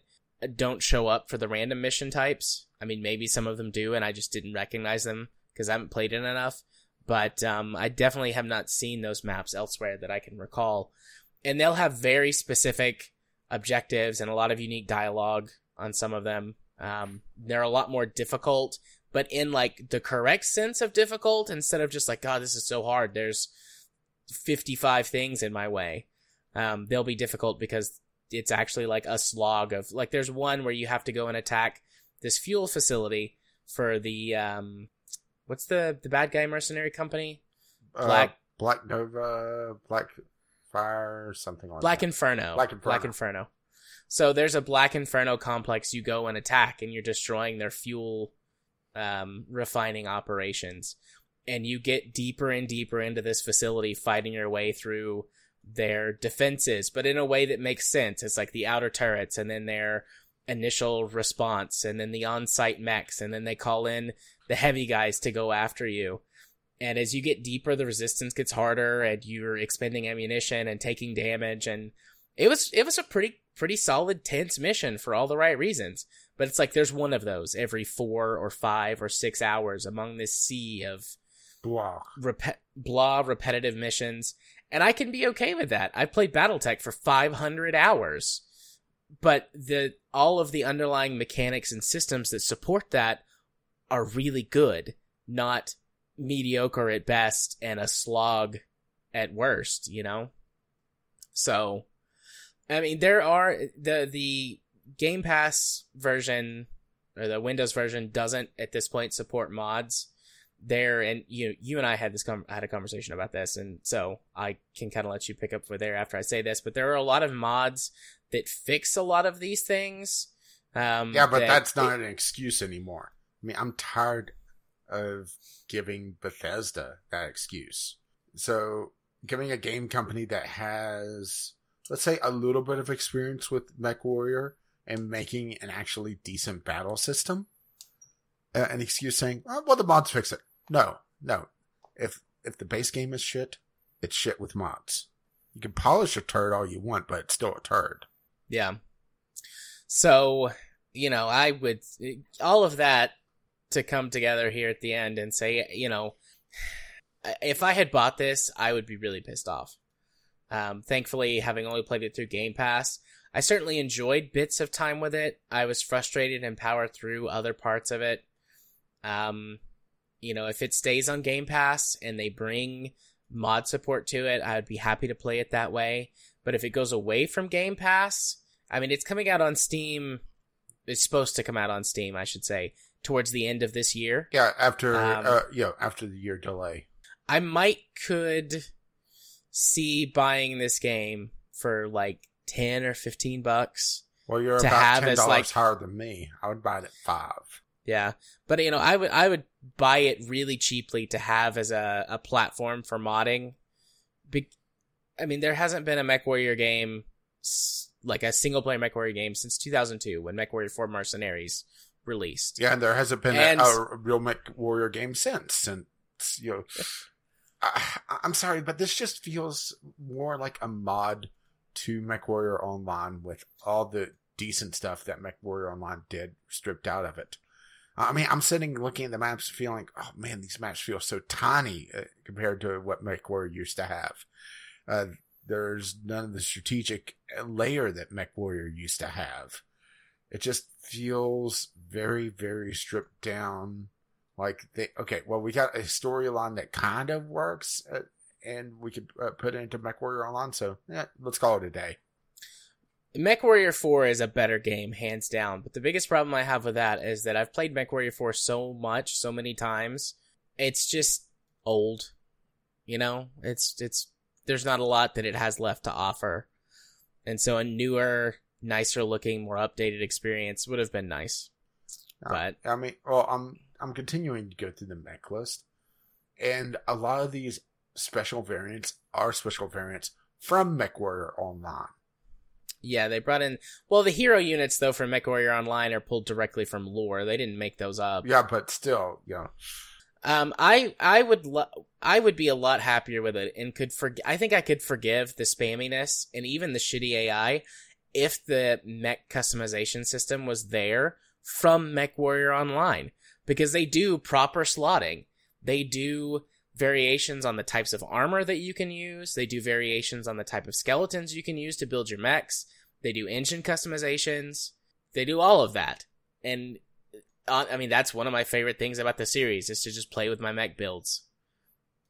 don't show up for the random mission types. I mean, maybe some of them do and I just didn't recognize them because I haven't played it enough but um, I definitely have not seen those maps elsewhere that I can recall. And they'll have very specific objectives and a lot of unique dialogue on some of them. Um, they're a lot more difficult, but in like the correct sense of difficult instead of just like, God, this is so hard. There's 55 things in my way. Um, they'll be difficult because it's actually like a slog of like, there's one where you have to go and attack this fuel facility for the, um, what's the the bad guy mercenary company? Uh, Black- Black Nova, Black Fire, something like Black that. Inferno. Black Inferno. Black Inferno. So there's a Black Inferno complex you go and attack, and you're destroying their fuel um, refining operations. And you get deeper and deeper into this facility, fighting your way through their defenses, but in a way that makes sense. It's like the outer turrets, and then their initial response, and then the on site mechs, and then they call in the heavy guys to go after you. And as you get deeper, the resistance gets harder, and you're expending ammunition and taking damage. And it was it was a pretty pretty solid tense mission for all the right reasons. But it's like there's one of those every four or five or six hours among this sea of Blah. rep- blah repetitive missions, and I can be okay with that. I played BattleTech for 500 hours, but the all of the underlying mechanics and systems that support that are really good, not mediocre at best and a slog at worst, you know? So, I mean, there are the, the Game Pass version or the Windows version doesn't at this point support mods there and you you and I had this com- had a conversation about this and so I can kind of let you pick up for there after I say this but there are a lot of mods that fix a lot of these things um Yeah, but that- that's not an excuse anymore. I mean, I'm tired of giving Bethesda that excuse. So, giving a game company that has, let's say, a little bit of experience with MechWarrior and making an actually decent battle system, uh, an excuse saying, oh, "Well, the mods fix it." No, no. If if the base game is shit, it's shit with mods. You can polish a turd all you want, but it's still a turd. Yeah. So, you know, I would all of that to come together here at the end and say, you know, if I had bought this, I would be really pissed off. Um, thankfully, having only played it through Game Pass, I certainly enjoyed bits of time with it. I was frustrated and powered through other parts of it. Um, you know, if it stays on Game Pass and they bring mod support to it, I'd be happy to play it that way. But if it goes away from Game Pass, I mean, it's coming out on Steam. It's supposed to come out on Steam, I should say, towards the end of this year. Yeah, after Um, uh, yeah, after the year delay. I might could see buying this game for like 10 or 15 bucks. Well, you're to about have ten as, dollars like- higher than me. I would buy it at five. Yeah. But you know, I would I would buy it really cheaply to have as a, a platform for modding. Be- I mean, there hasn't been a MechWarrior game like a single player MechWarrior game since 2002 when MechWarrior 4 Mercenaries released. Yeah, and there hasn't been And- a, a real Mech Warrior game since. Since you know, <laughs> I, I'm sorry, but this just feels more like a mod to Mech Warrior Online with all the decent stuff that Mech Warrior Online did stripped out of it. I mean, I'm sitting looking at the maps, feeling, oh man, these maps feel so tiny uh, compared to what Mech Warrior used to have. Uh, there's none of the strategic layer that MechWarrior used to have. It just feels very, very stripped down. Like they, okay, well, we got a storyline that kind of works, uh, and we could uh, put it into MechWarrior Online. So, yeah, let's call it a day. MechWarrior 4 is a better game, hands down. But the biggest problem I have with that is that I've played MechWarrior 4 so much, so many times. It's just old. You know, it's it's there's not a lot that it has left to offer. And so a newer, nicer looking, more updated experience would have been nice. Uh, but I mean, well, I'm I'm continuing to go through the mech list, and a lot of these special variants are special variants from Mech Warrior Online. Yeah, they brought in well the hero units though from MechWarrior Online are pulled directly from lore. They didn't make those up. Yeah, but still, know, Um, I I would lo- I would be a lot happier with it and could forg- I think I could forgive the spamminess and even the shitty AI if the mech customization system was there from Mech Warrior Online because they do proper slotting. They do variations on the types of armor that you can use. They do variations on the type of skeletons you can use to build your mechs. They do engine customizations. They do all of that. And uh, I mean, that's one of my favorite things about the series is to just play with my mech builds.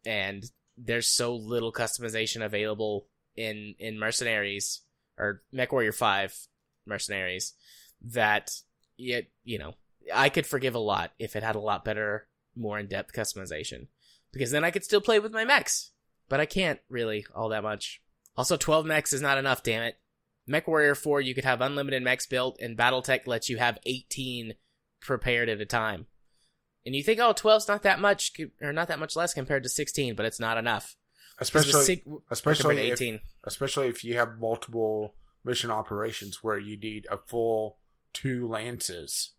And there's so little customization available in in Mercenaries or MechWarrior 5 Mercenaries that it, you know, I could forgive a lot if it had a lot better, more in-depth customization. Because then I could still play with my mechs. But I can't really all that much. Also 12 mechs is not enough, damn it. MechWarrior 4, you could have unlimited mechs built, and BattleTech lets you have 18 prepared at a time. And you think, oh, 12's not that much, or not that much less compared to 16, but it's not enough. Especially, sig- especially to if, 18. especially if you have multiple mission operations where you need a full two lances.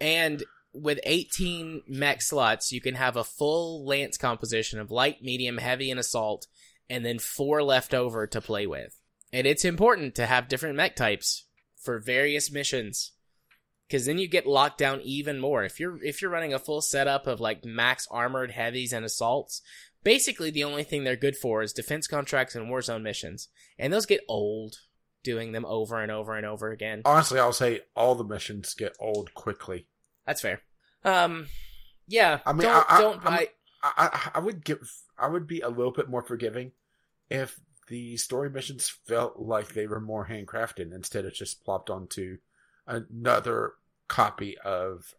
And with 18 mech slots, you can have a full lance composition of light, medium, heavy, and assault, and then four left over to play with. And it's important to have different mech types for various missions. Cause then you get locked down even more. If you're, if you're running a full setup of like max armored heavies and assaults, basically the only thing they're good for is defense contracts and warzone missions. And those get old doing them over and over and over again. Honestly, I'll say all the missions get old quickly. That's fair. Um, yeah. I mean, don't I- don't buy. I, I, I would give, I would be a little bit more forgiving if the story missions felt like they were more handcrafted instead of just plopped onto another copy of,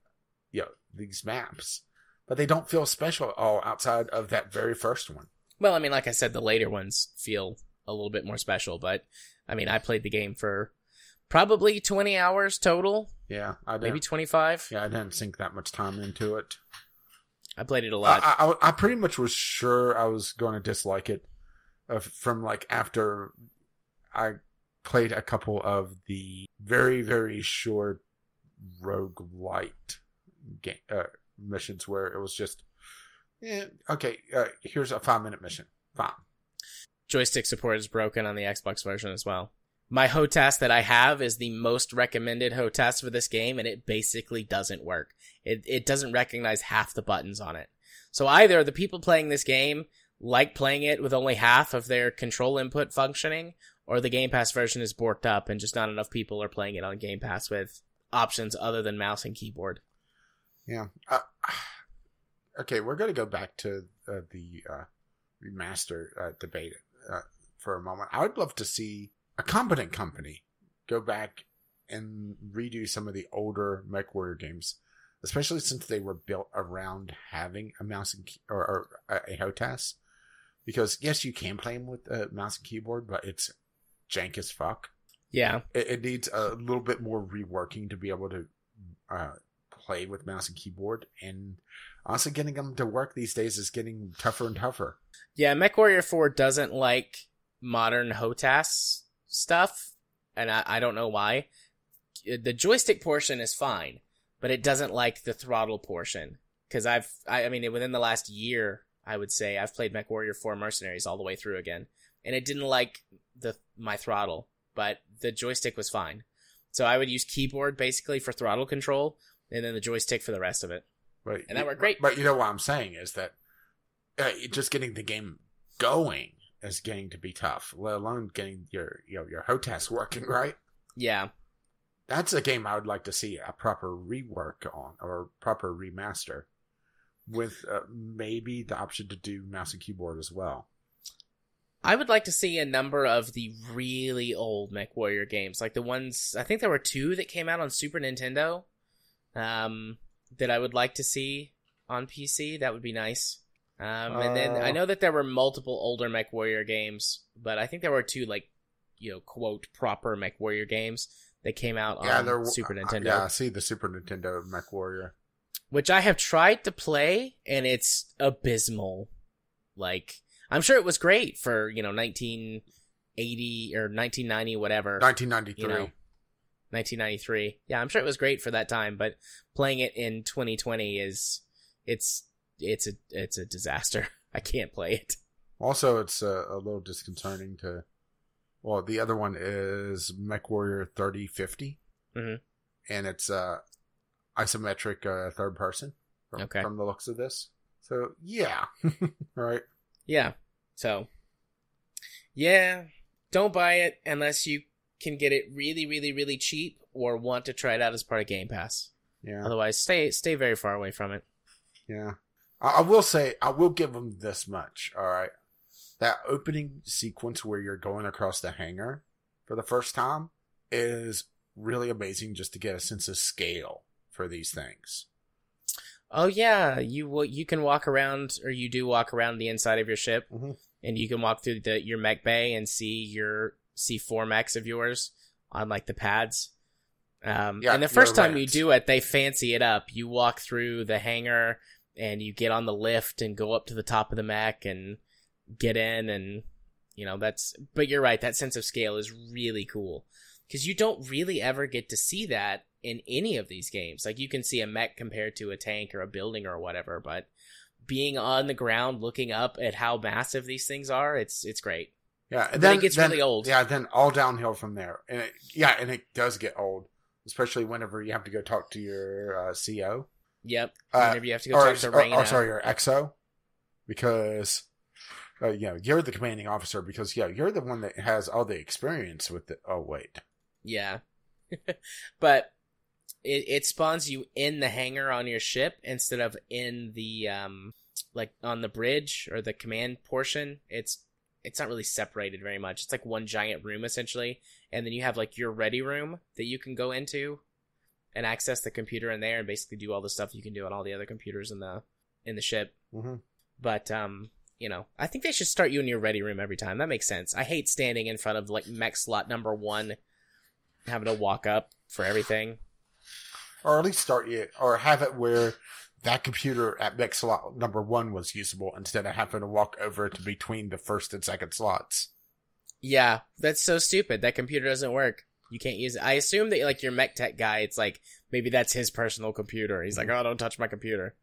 you know, these maps. But they don't feel special at all outside of that very first one. Well, I mean, like I said, the later ones feel a little bit more special. But I mean, I played the game for probably twenty hours total, Yeah, I maybe twenty five. yeah, I didn't sink that much time into it. I played it a lot. I, I pretty much was sure I was going to dislike it uh, from like after I played a couple of the very very short rogue light game uh, missions where it was just yeah okay uh, here's a five minute mission fine Joystick support is broken on the Xbox version as well. My HOTAS that I have is the most recommended HOTAS for this game, and it basically doesn't work. It it doesn't recognize half the buttons on it. So either the people playing this game like playing it with only half of their control input functioning, or the Game Pass version is borked up and just not enough people are playing it on Game Pass with options other than mouse and keyboard. yeah uh, <sighs> okay we're going to go back to uh, the uh, remaster uh, debate uh, for a moment I would love to see a competent company go back and redo some of the older MechWarrior games, especially since they were built around having a mouse and key, or, or a, HOTAS. Because yes, you can play them with a mouse and keyboard, but it's jank as fuck. Yeah, It, it needs a little bit more reworking to be able to uh, play with mouse and keyboard. And honestly, getting them to work these days is getting tougher and tougher. Yeah, MechWarrior 4 doesn't like modern HOTAS stuff, and I, I don't know why. The joystick portion is fine, but it doesn't like the throttle portion. Because I've, I, I mean, within the last year, I would say I've played MechWarrior 4 Mercenaries all the way through again, and it didn't like the my throttle, but the joystick was fine. So I would use keyboard basically for throttle control, and then the joystick for the rest of it. But And that worked great. But you know what I'm saying is that uh, just getting the game going is getting to be tough. Let alone getting your you know your HOTAS working right. Yeah, That's a game I would like to see a proper rework on or proper remaster with uh, maybe the option to do mouse and keyboard as well. I would like to see a number of the really old MechWarrior games, like the ones I think there were two that came out on Super Nintendo, um, that I would like to see on PC. That would be nice. Um, and then Uh. I know that there were multiple older MechWarrior games, but I think there were two like, you know, quote proper MechWarrior games that came out yeah, on there. Super uh, Nintendo, yeah, I see the Super Nintendo Mech Warrior. which I have tried to play, and it's abysmal. Like I'm sure it was great for you know 1980 or 1990 whatever. 1993. You know, 1993. Yeah, I'm sure it was great for that time, but playing it in 2020 is it's it's a it's a disaster. <laughs> I can't play it. Also, it's uh, a little disconcerting to. Well, the other one is MechWarrior 3050. Mhm. And it's uh, isometric uh, third person from, Okay. from the looks of this. So, yeah. <laughs> right. Yeah. So yeah, don't buy it unless you can get it really really really cheap or want to try it out as part of Game Pass. Yeah. Otherwise, stay stay very far away from it. Yeah. I, I will say, I will give them this much. All right. That opening sequence where you're going across the hangar for the first time is really amazing just to get a sense of scale for these things. Oh yeah, you will. You can walk around, or you do walk around the inside of your ship, Mhm. and you can walk through the your mech bay and see your C4 mechs of yours on like the pads. Um, Yeah, and the first time you do it, they fancy it up. You walk through the hangar and you get on the lift and go up to the top of the mech and get in and you know that's but you're right that sense of scale is really cool because you don't really ever get to see that in any of these games like you can see a mech compared to a tank or a building or whatever but being on the ground looking up at how massive these things are it's it's great Yeah, and then it gets really old. Yeah, then all downhill from there. And it, yeah, and it does get old, especially whenever you have to go talk to your uh, CO. yep Uh, you have to go or, talk to or- Ryana. or sorry, your XO, because uh, you know you're the commanding officer. Because yeah, you're the one that has all the experience with the. Oh wait, Yeah. <laughs> but it, it spawns you in the hangar on your ship instead of in the um like on the bridge or the command portion. It's it's not really separated very much. It's like one giant room essentially. And then you have like your ready room that you can go into and access the computer in there and basically do all the stuff you can do on all the other computers in the in the ship. hmm But um, you know, I think they should start you in your ready room every time. That makes sense. I hate standing in front of like mech slot number one, having to walk up for everything. or at least start it, or have it where that computer at mech slot number one was usable instead of having to walk over to between the first and second slots. Yeah, that's so stupid. That computer doesn't work. You can't use it. I assume that like your mech tech guy, it's like maybe that's his personal computer. He's like, oh, don't touch my computer,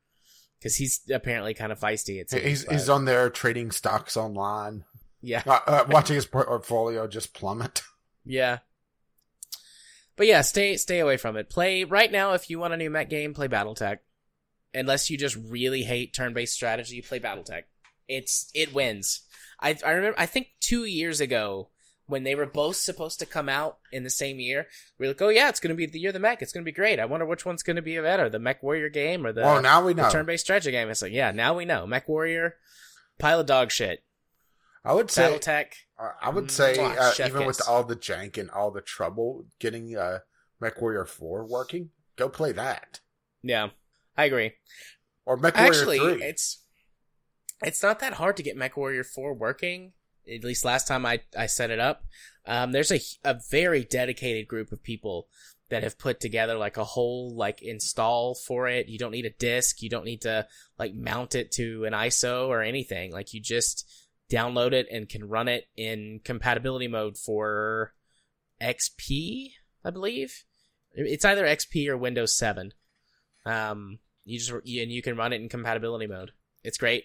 because he's apparently kind of feisty. It's He's but- he's on there trading stocks online, yeah, uh, uh, watching his portfolio just plummet. yeah. But yeah, stay stay away from it. Play right now if you want a new mech game. Play BattleTech. Unless you just really hate turn-based strategy, play BattleTech. It's it wins. I I remember I think two years ago when they were both supposed to come out in the same year, we are like, oh yeah, it's gonna be the year of the mech. It's gonna be great. I wonder which one's gonna be better, the Mech Warrior game or the, well, now we know. turn-based strategy game. It's like yeah, now we know. Mech Warrior, pile of dog shit. I would say BattleTech, Uh, I would say, uh, even with all the jank and all the trouble getting uh, MechWarrior 4 working, go play that. yeah, I agree. Or MechWarrior Actually, 3. it's it's not that hard to get Mech Warrior Four working. At least last time I I set it up, um, there's a a very dedicated group of people that have put together like a whole like install for it. You don't need a disk. You don't need to like mount it to an ISO or anything. Like you just download it and can run it in compatibility mode for XP, I believe. It's either XP or Windows 7. Um, you just and you can run it in compatibility mode. It's great.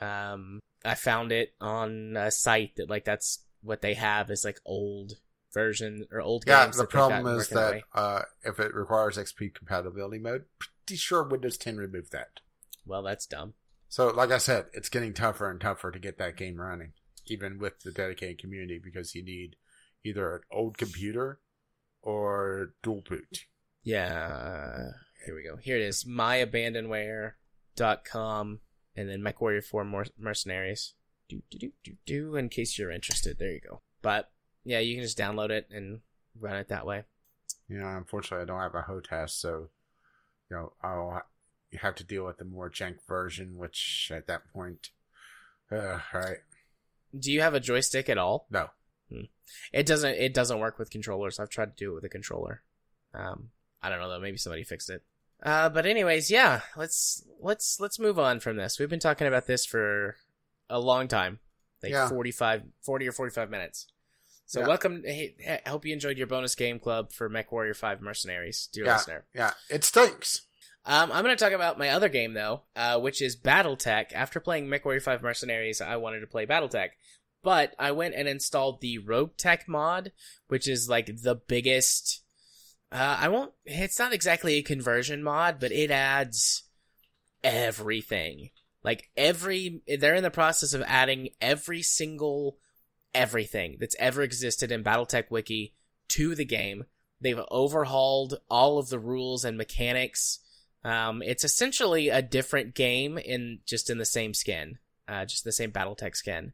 Um, I found it on a site that like that's what they have is like old version or old yeah, games. the they've got problem is that uh, if it requires XP compatibility mode, pretty sure Windows 10 removed that. well, that's dumb. So, like I said, it's getting tougher and tougher to get that game running, even with the dedicated community, because you need either an old computer or dual boot. Yeah. Here we go. Here it is. myabandonware.com and then MechWarrior 4 Mer- Mercenaries. Do, do, do, do, do, in case you're interested. There you go. But yeah, you can just download it and run it that way. You know, unfortunately, I don't have a HOTAS, so you know I'll ha- have to deal with the more jank version, which at that point, uh, right? Do you have a joystick at all? No, It doesn't. It doesn't work with controllers. I've tried to do it with a controller. Um, I don't know though. Maybe somebody fixed it. Uh, but anyways, yeah. Let's let's let's move on from this. We've been talking about this for a long time, like Yeah. 45, 40 or forty-five minutes. So Yeah. welcome. Hey, I hope you enjoyed your bonus game club for Mech Warrior Five Mercenaries, dear Yeah. listener. yeah, it stinks. Um, I'm going to talk about my other game though, uh, which is BattleTech. After playing MechWarrior 5 Mercenaries, I wanted to play BattleTech, but I went and installed the Rogue Tech mod, which is like the biggest. Uh, I won't. It's not exactly a conversion mod, but it adds everything. Like every, they're in the process of adding every single everything that's ever existed in BattleTech Wiki to the game. They've overhauled all of the rules and mechanics. Um, it's essentially a different game in just in the same skin, uh, just the same BattleTech skin.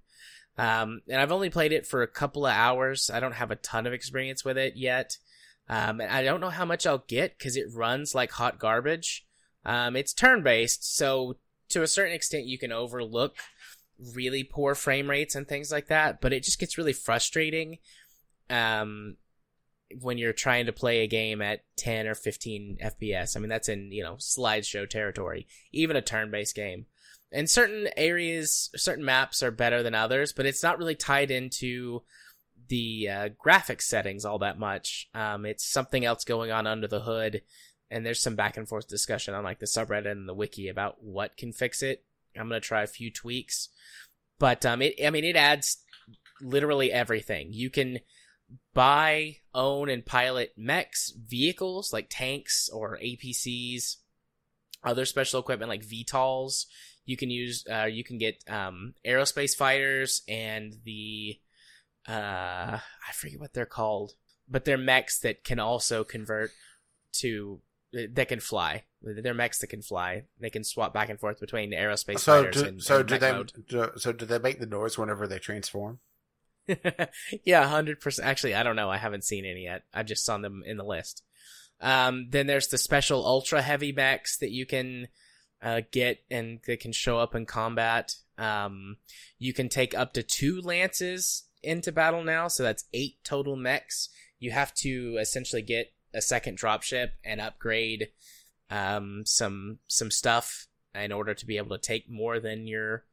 Um, and I've only played it for a couple of hours. I don't have a ton of experience with it yet. Um, and I don't know how much I'll get because it runs like hot garbage. Um, it's turn based, so to a certain extent, you can overlook really poor frame rates and things like that, but it just gets really frustrating um, when you're trying to play a game at 10 or 15 FPS. I mean, that's in, you know, slideshow territory, even a turn based game. And certain areas, certain maps are better than others, but it's not really tied into the uh, graphics settings all that much. Um, it's something else going on under the hood, and there's some back and forth discussion on like the subreddit and the wiki about what can fix it. I'm gonna try a few tweaks, but um, it I mean it adds literally everything. You can buy, own, and pilot mechs, vehicles like tanks or APCs, other special equipment like VTOLs. You can use, uh, you can get um, aerospace fighters and the, uh, I forget what they're called, but they're mechs that can also convert to that can fly. They're mechs that can fly. They can swap back and forth between aerospace So fighters do, and, so and do they do, so do they make the noise whenever they transform? <laughs> yeah, hundred percent. Actually, I don't know. I haven't seen any yet. I just saw them in the list. Um, then there's the special ultra heavy mechs that you can uh, get and that can show up in combat. Um, you can take up to two lances into battle now, so that's eight total mechs. You have to essentially get a second dropship and upgrade um, some some stuff in order to be able to take more than your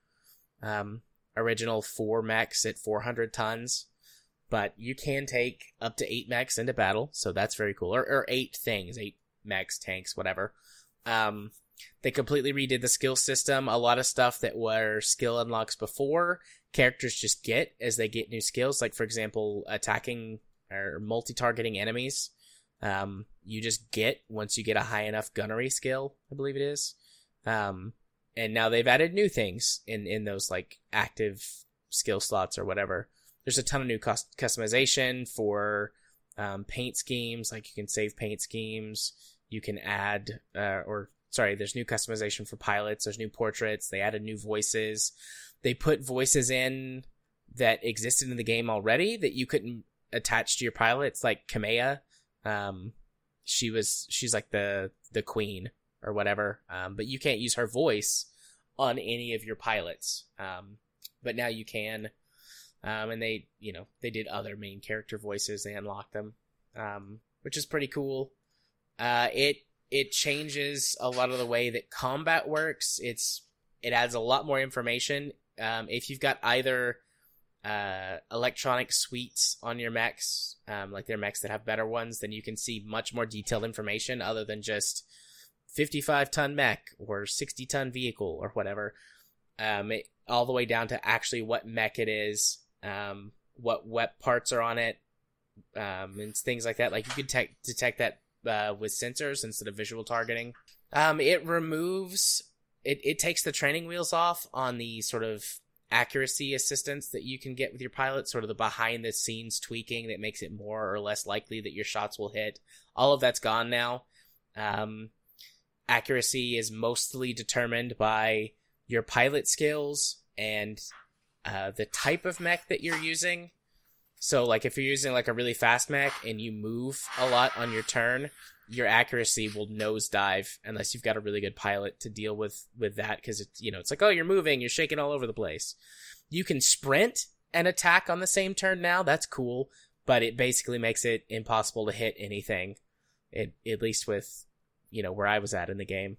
um, original four mechs at 400 tons. But you can take up to eight mechs into battle, so that's very cool. Or, or eight things, eight mechs, tanks, whatever. Um, they completely redid the skill system. A lot of stuff that were skill unlocks before, characters just get as they get new skills. Like, for example, attacking or multi targeting enemies. Um, you just get once you get a high enough gunnery skill, I believe it is. Um, and now they've added new things in in those like active skill slots or whatever. There's a ton of new cost- customization for um, paint schemes. Like you can save paint schemes. You can add uh, or sorry, there's new customization for pilots. There's new portraits. They added new voices. They put voices in that existed in the game already that you couldn't attach to your pilots, like Kamea. Um, she was she's like the the queen or whatever. Um, but you can't use her voice on any of your pilots. Um, but now you can. Um, and they, you know, they did other main character voices. They unlocked them, um, which is pretty cool. Uh, it it changes a lot of the way that combat works. It's it adds a lot more information. Um, if you've got either uh, electronic suites on your mechs, um, like their mechs that have better ones, then you can see much more detailed information other than just 55 ton mech or 60 ton vehicle or whatever. Um, it, all the way down to actually what mech it is, um, what wet parts are on it, um, and things like that. Like you could te- detect that uh, with sensors instead of visual targeting. Um, it removes it. It takes the training wheels off on the sort of accuracy assistance that you can get with your pilot, sort of the behind the scenes tweaking that makes it more or less likely that your shots will hit. All of that's gone now. Um, accuracy is mostly determined by your pilot skills and uh, the type of mech that you're using. So, like, if you're using like a really fast mech and you move a lot on your turn, your accuracy will nosedive unless you've got a really good pilot to deal with with that. Because it's you know it's like oh you're moving, you're shaking all over the place. You can sprint and attack on the same turn now. That's cool, but it basically makes it impossible to hit anything. It, at least with you know where I was at in the game.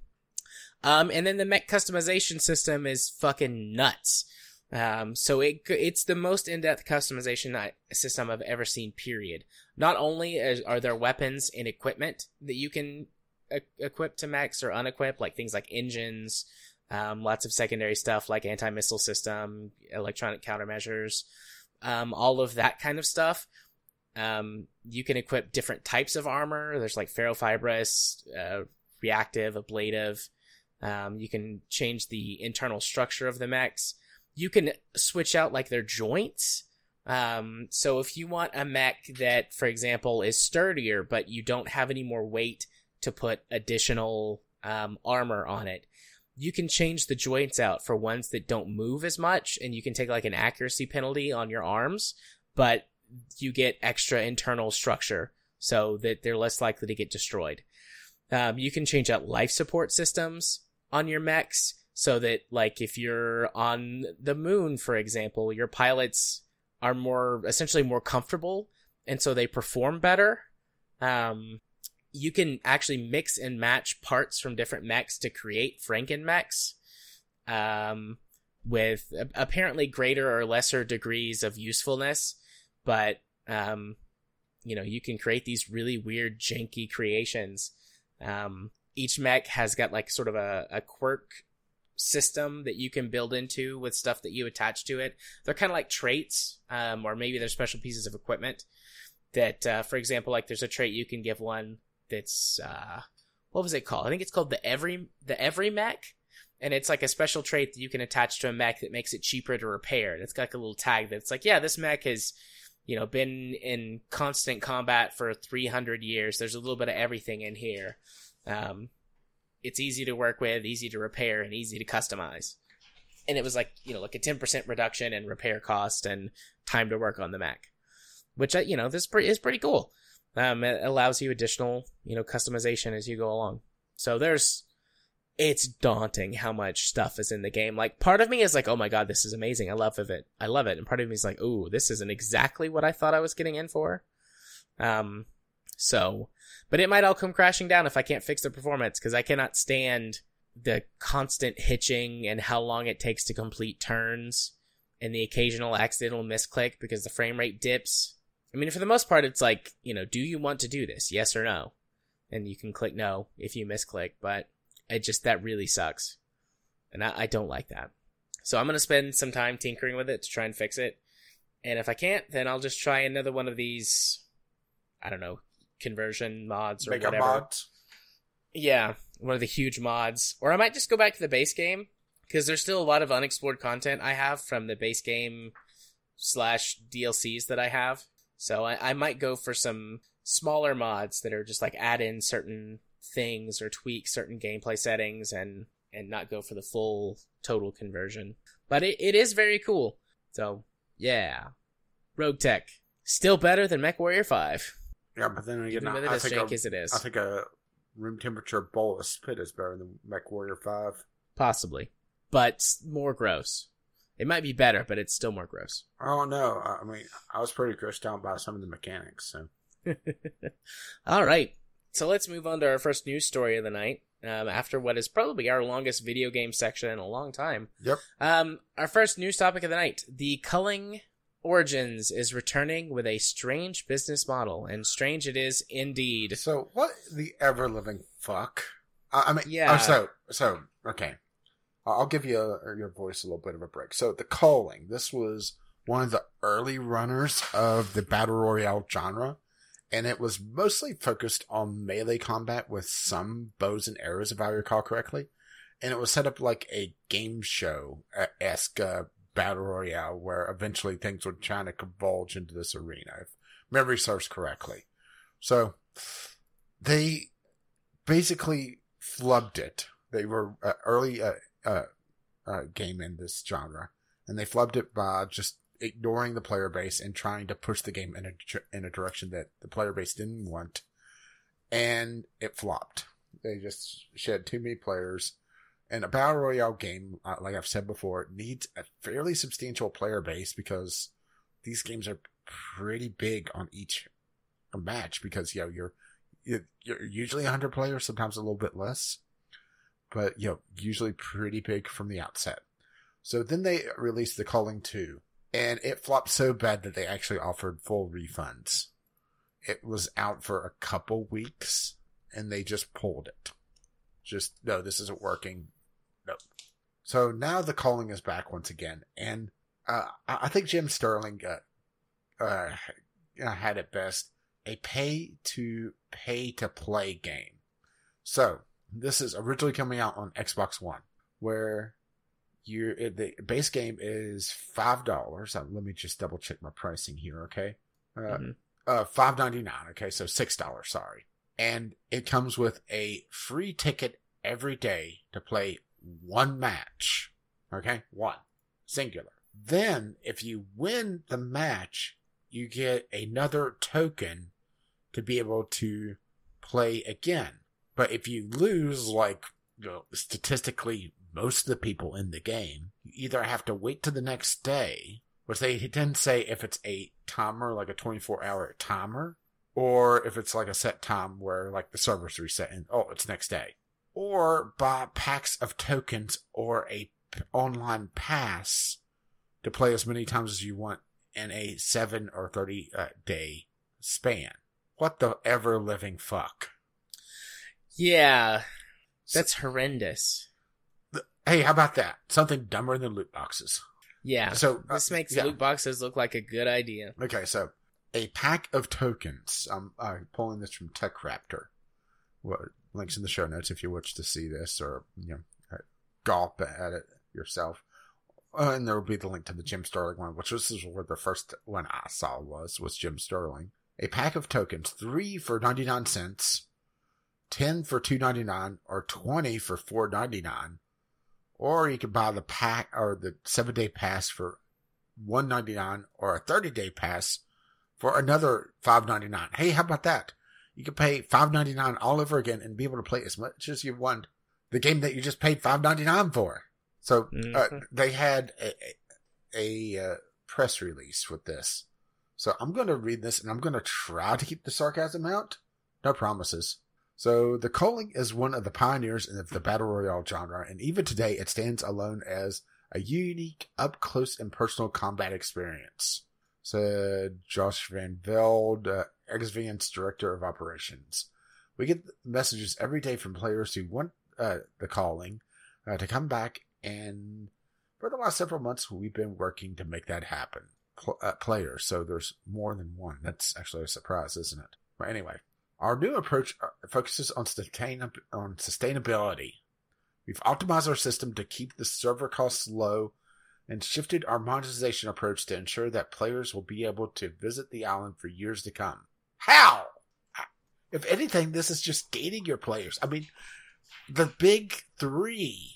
Um, and then the mech customization system is fucking nuts. Um, so it it's the most in depth customization system I've ever seen. Period. Not only are there weapons and equipment that you can equip to mechs or unequip, like things like engines, um, lots of secondary stuff like anti missile system, electronic countermeasures, um, all of that kind of stuff. Um, you can equip different types of armor. There's like ferrofibrous, uh, reactive, ablative. Um, you can change the internal structure of the mechs. You can switch out like their joints. Um, so if you want a mech that, for example, is sturdier, but you don't have any more weight to put additional um, armor on it, you can change the joints out for ones that don't move as much, and you can take like an accuracy penalty on your arms, but you get extra internal structure so that they're less likely to get destroyed. Um, you can change out life support systems on your mechs so that like if you're on the moon for example your pilots are more essentially more comfortable and so they perform better. Um, you can actually mix and match parts from different mechs to create Franken mechs. Um, with apparently greater or lesser degrees of usefulness, but um, you know, you can create these really weird, janky creations. Um, each mech has got like sort of a, a quirk system that you can build into with stuff that you attach to it. They're kind of like traits, um, or maybe they're special pieces of equipment that, uh, for example, like there's a trait you can give one that's, uh, what was it called? I think it's called the every, the every mech. And it's like a special trait that you can attach to a mech that makes it cheaper to repair. And it's got like a little tag that's like, yeah, this mech has, you know, been in constant combat for 300 years. There's a little bit of everything in here. Um, it's easy to work with, easy to repair, and easy to customize. And it was like, you know, like a 10% reduction in repair cost and time to work on the mech, which, you know, this is pretty cool. Um, it allows you additional, you know, customization as you go along. So there's, it's daunting how much stuff is in the game. Like part of me is like, oh my god, this is amazing. I love it. I love it. And part of me is like, ooh, this isn't exactly what I thought I was getting in for. Um, so but it might all come crashing down if I can't fix the performance because I cannot stand the constant hitching and how long it takes to complete turns and the occasional accidental misclick because the frame rate dips. I mean, for the most part, it's like, you know, do you want to do this? Yes or no? And you can click no if you misclick, but it just, that really sucks. And I, I don't like that. So I'm going to spend some time tinkering with it to try and fix it. And if I can't, then I'll just try another one of these, I don't know, conversion mods or Mega whatever. mods. Yeah, one of the huge mods, or I might just go back to the base game because there's still a lot of unexplored content I have from the base game slash DLCs that I have. So I, I might go for some smaller mods that are just like add in certain things or tweak certain gameplay settings and and not go for the full total conversion. But it, it is very cool. So yeah. Rogue Tech. Still better than Mech Warrior 5. Yeah, but then again, I, I think a, it is. I think a room temperature bowl of spit is better than Mech Warrior Five. Possibly, but more gross. It might be better, but it's still more gross. Oh no! I mean, I was pretty grossed out by some of the mechanics. So, <laughs> all right. So let's move on to our first news story of the night. Um, after what is probably our longest video game section in a long time. Yep. Um, our first news topic of the night: the culling Origins is returning with a strange business model, and strange it is indeed. So, what the ever living fuck? I, I mean, yeah. Oh, so, so okay. I'll give you a, your voice a little bit of a break. So, the Culling. This was one of the early runners of the battle royale genre, and it was mostly focused on melee combat with some bows and arrows, if I recall correctly. And it was set up like a game show esque uh, battle royale where eventually things would kind of converge into this arena, if memory serves correctly. So they basically flubbed it. They were uh, early uh, uh, uh, game in this genre, and they flubbed it by just ignoring the player base and trying to push the game in a in a direction that the player base didn't want, and it flopped. They just shed too many players and a battle royale game, uh, like I've said before, needs a fairly substantial player base because these games are pretty big on each match because you know you're you're usually 100 players, sometimes a little bit less, but you know usually pretty big from the outset. So then they released the Culling 2, and it flopped so bad that they actually offered full refunds. It was out for a couple weeks, and they just pulled it. Just no, this isn't working Nope. So now the Culling is back once again, and uh, I think Jim Sterling uh, uh, had it best a pay to pay to play game. So this is originally coming out on Xbox One, where you the base game is five dollars. Uh, let me just double check my pricing here, okay? Uh, mm-hmm. uh, five ninety nine. Okay, so six dollars. Sorry, and it comes with a free ticket every day to play one match. Okay? One. Singular. Then, if you win the match, you get another token to be able to play again. But if you lose, like, you know, statistically, most of the people in the game, you either have to wait to the next day But they didn't say if it's a timer, like a 24 hour timer, or if it's like a set time where like the server's resetting. Oh, it's next day. Or buy packs of tokens or a p- online pass to play as many times as you want in a 7 or 30 uh, day span. What the ever living fuck? Yeah, that's horrendous. Hey, how about that? Something dumber than loot boxes. Yeah, So uh, this makes yeah. loot boxes look like a good idea. Okay, so a pack of tokens. I'm uh, pulling this from Tech Raptor. Links in the show notes if you wish to see this or you know uh, gawp at it yourself. Uh, and there will be the link to the Jim Sterling one, which is where the first one I saw was was Jim Sterling. A pack of tokens, three for ninety nine cents, ten for two ninety nine, or twenty for four ninety nine. Or you could buy the pack or the seven day pass for one ninety nine, or a thirty day pass for another five ninety nine. Hey, how about that? You can pay five ninety nine all over again and be able to play as much as you want the game that you just paid five ninety nine for. So uh, Mhm. they had a, a, a uh, press release with this. So I'm going to read this and I'm going to try to keep the sarcasm out. No promises. So the Culling is one of the pioneers in the battle royale genre, and even today it stands alone as a unique, up close and personal combat experience. Said Josh Van Veld, uh, Xaviant's director of operations. We get messages every day from players who want uh, the Culling uh, to come back, and for the last several months we've been working to make that happen. Uh, players, so there's more than one. That's actually a surprise, isn't it? But anyway, our new approach uh, focuses on sustain on sustainability. We've optimized our system to keep the server costs low and shifted our monetization approach to ensure that players will be able to visit the island for years to come. How? If anything, this is just gating your players. I mean, the big three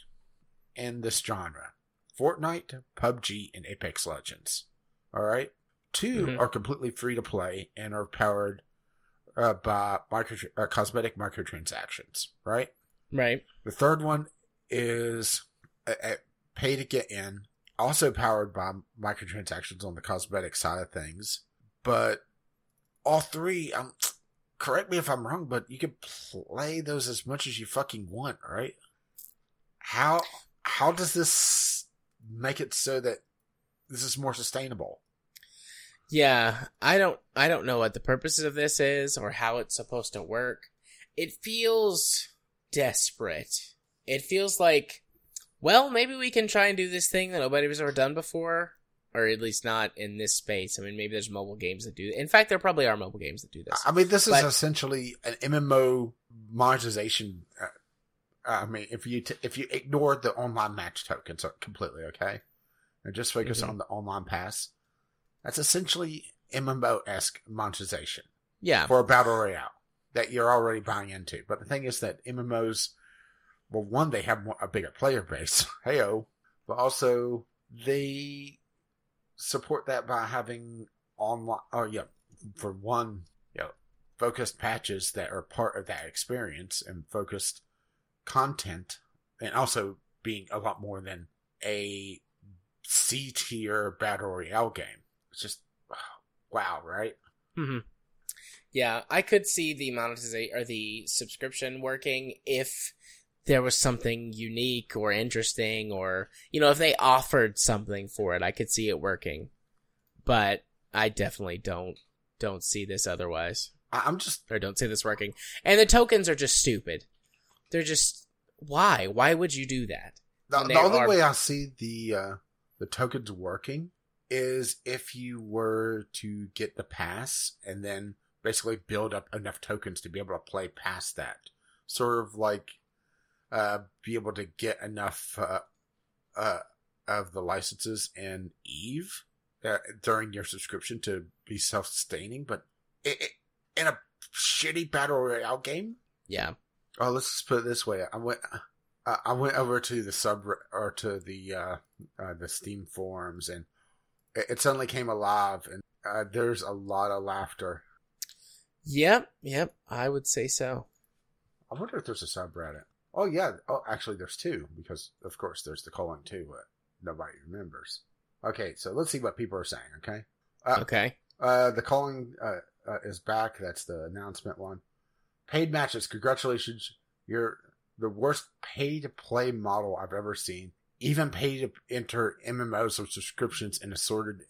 in this genre Fortnite, PUBG, and Apex Legends. All right? 2 Mhm. are completely free to play and are powered uh, by micro, uh, cosmetic microtransactions, right? Right. The third one is a, a pay to get in, also powered by microtransactions on the cosmetic side of things. But all three, um, correct me if I'm wrong, but you can play those as much as you fucking want, right? How how does this make it so that this is more sustainable? Yeah, I don't I don't know what the purpose of this is or how it's supposed to work. It feels desperate. It feels like well, maybe we can try and do this thing that nobody's ever done before or at least not in this space. I mean, maybe there's mobile games that do. In fact, there probably are mobile games that do this. I mean, this is But- essentially an MMO monetization. Uh, I mean, if you t- if you ignore the online match tokens completely, okay, and just focus Mhm. on the online pass, that's essentially MMO esque monetization Yeah. for a battle royale that you're already buying into. But the thing is that MMOs, well, one they have a bigger player base, <laughs> heyo, but also they support that by having online. Oh yeah, for one, you know, focused patches that are part of that experience and focused content, and also being a lot more than a C tier battle royale game. It's just <sighs> wow, right? hmm Yeah, I could see the monetization or the subscription working if there was something unique or interesting or you know if they offered something for it i could see it working. But i definitely don't don't see this otherwise. I'm just or don't see this working. And the tokens are just stupid. They're just why? Why would you do that? The, the only are- way I see the uh, the tokens working is if you were to get the pass and then basically build up enough tokens to be able to play past that. Sort of like uh, be able to get enough uh, uh, of the licenses in Eve uh, during your subscription to be self sustaining. But it, it, in a shitty battle royale game, yeah Oh, let's just put it this way. I went, uh, I went over to the sub or to the uh, uh, the Steam forums, and it, it suddenly came alive, and uh, there's a lot of laughter. yep yep i would say so I wonder if there's a subreddit. Oh yeah. Oh, actually, there's two because, of course, there's the Culling 2, but nobody remembers. Okay, so let's see what people are saying. Okay. Uh, Okay. Uh, the Culling uh, uh, is back. That's the announcement one. Paid matches. Congratulations. You're the worst pay to play model I've ever seen. Even pay to enter MMOs or subscriptions and assorted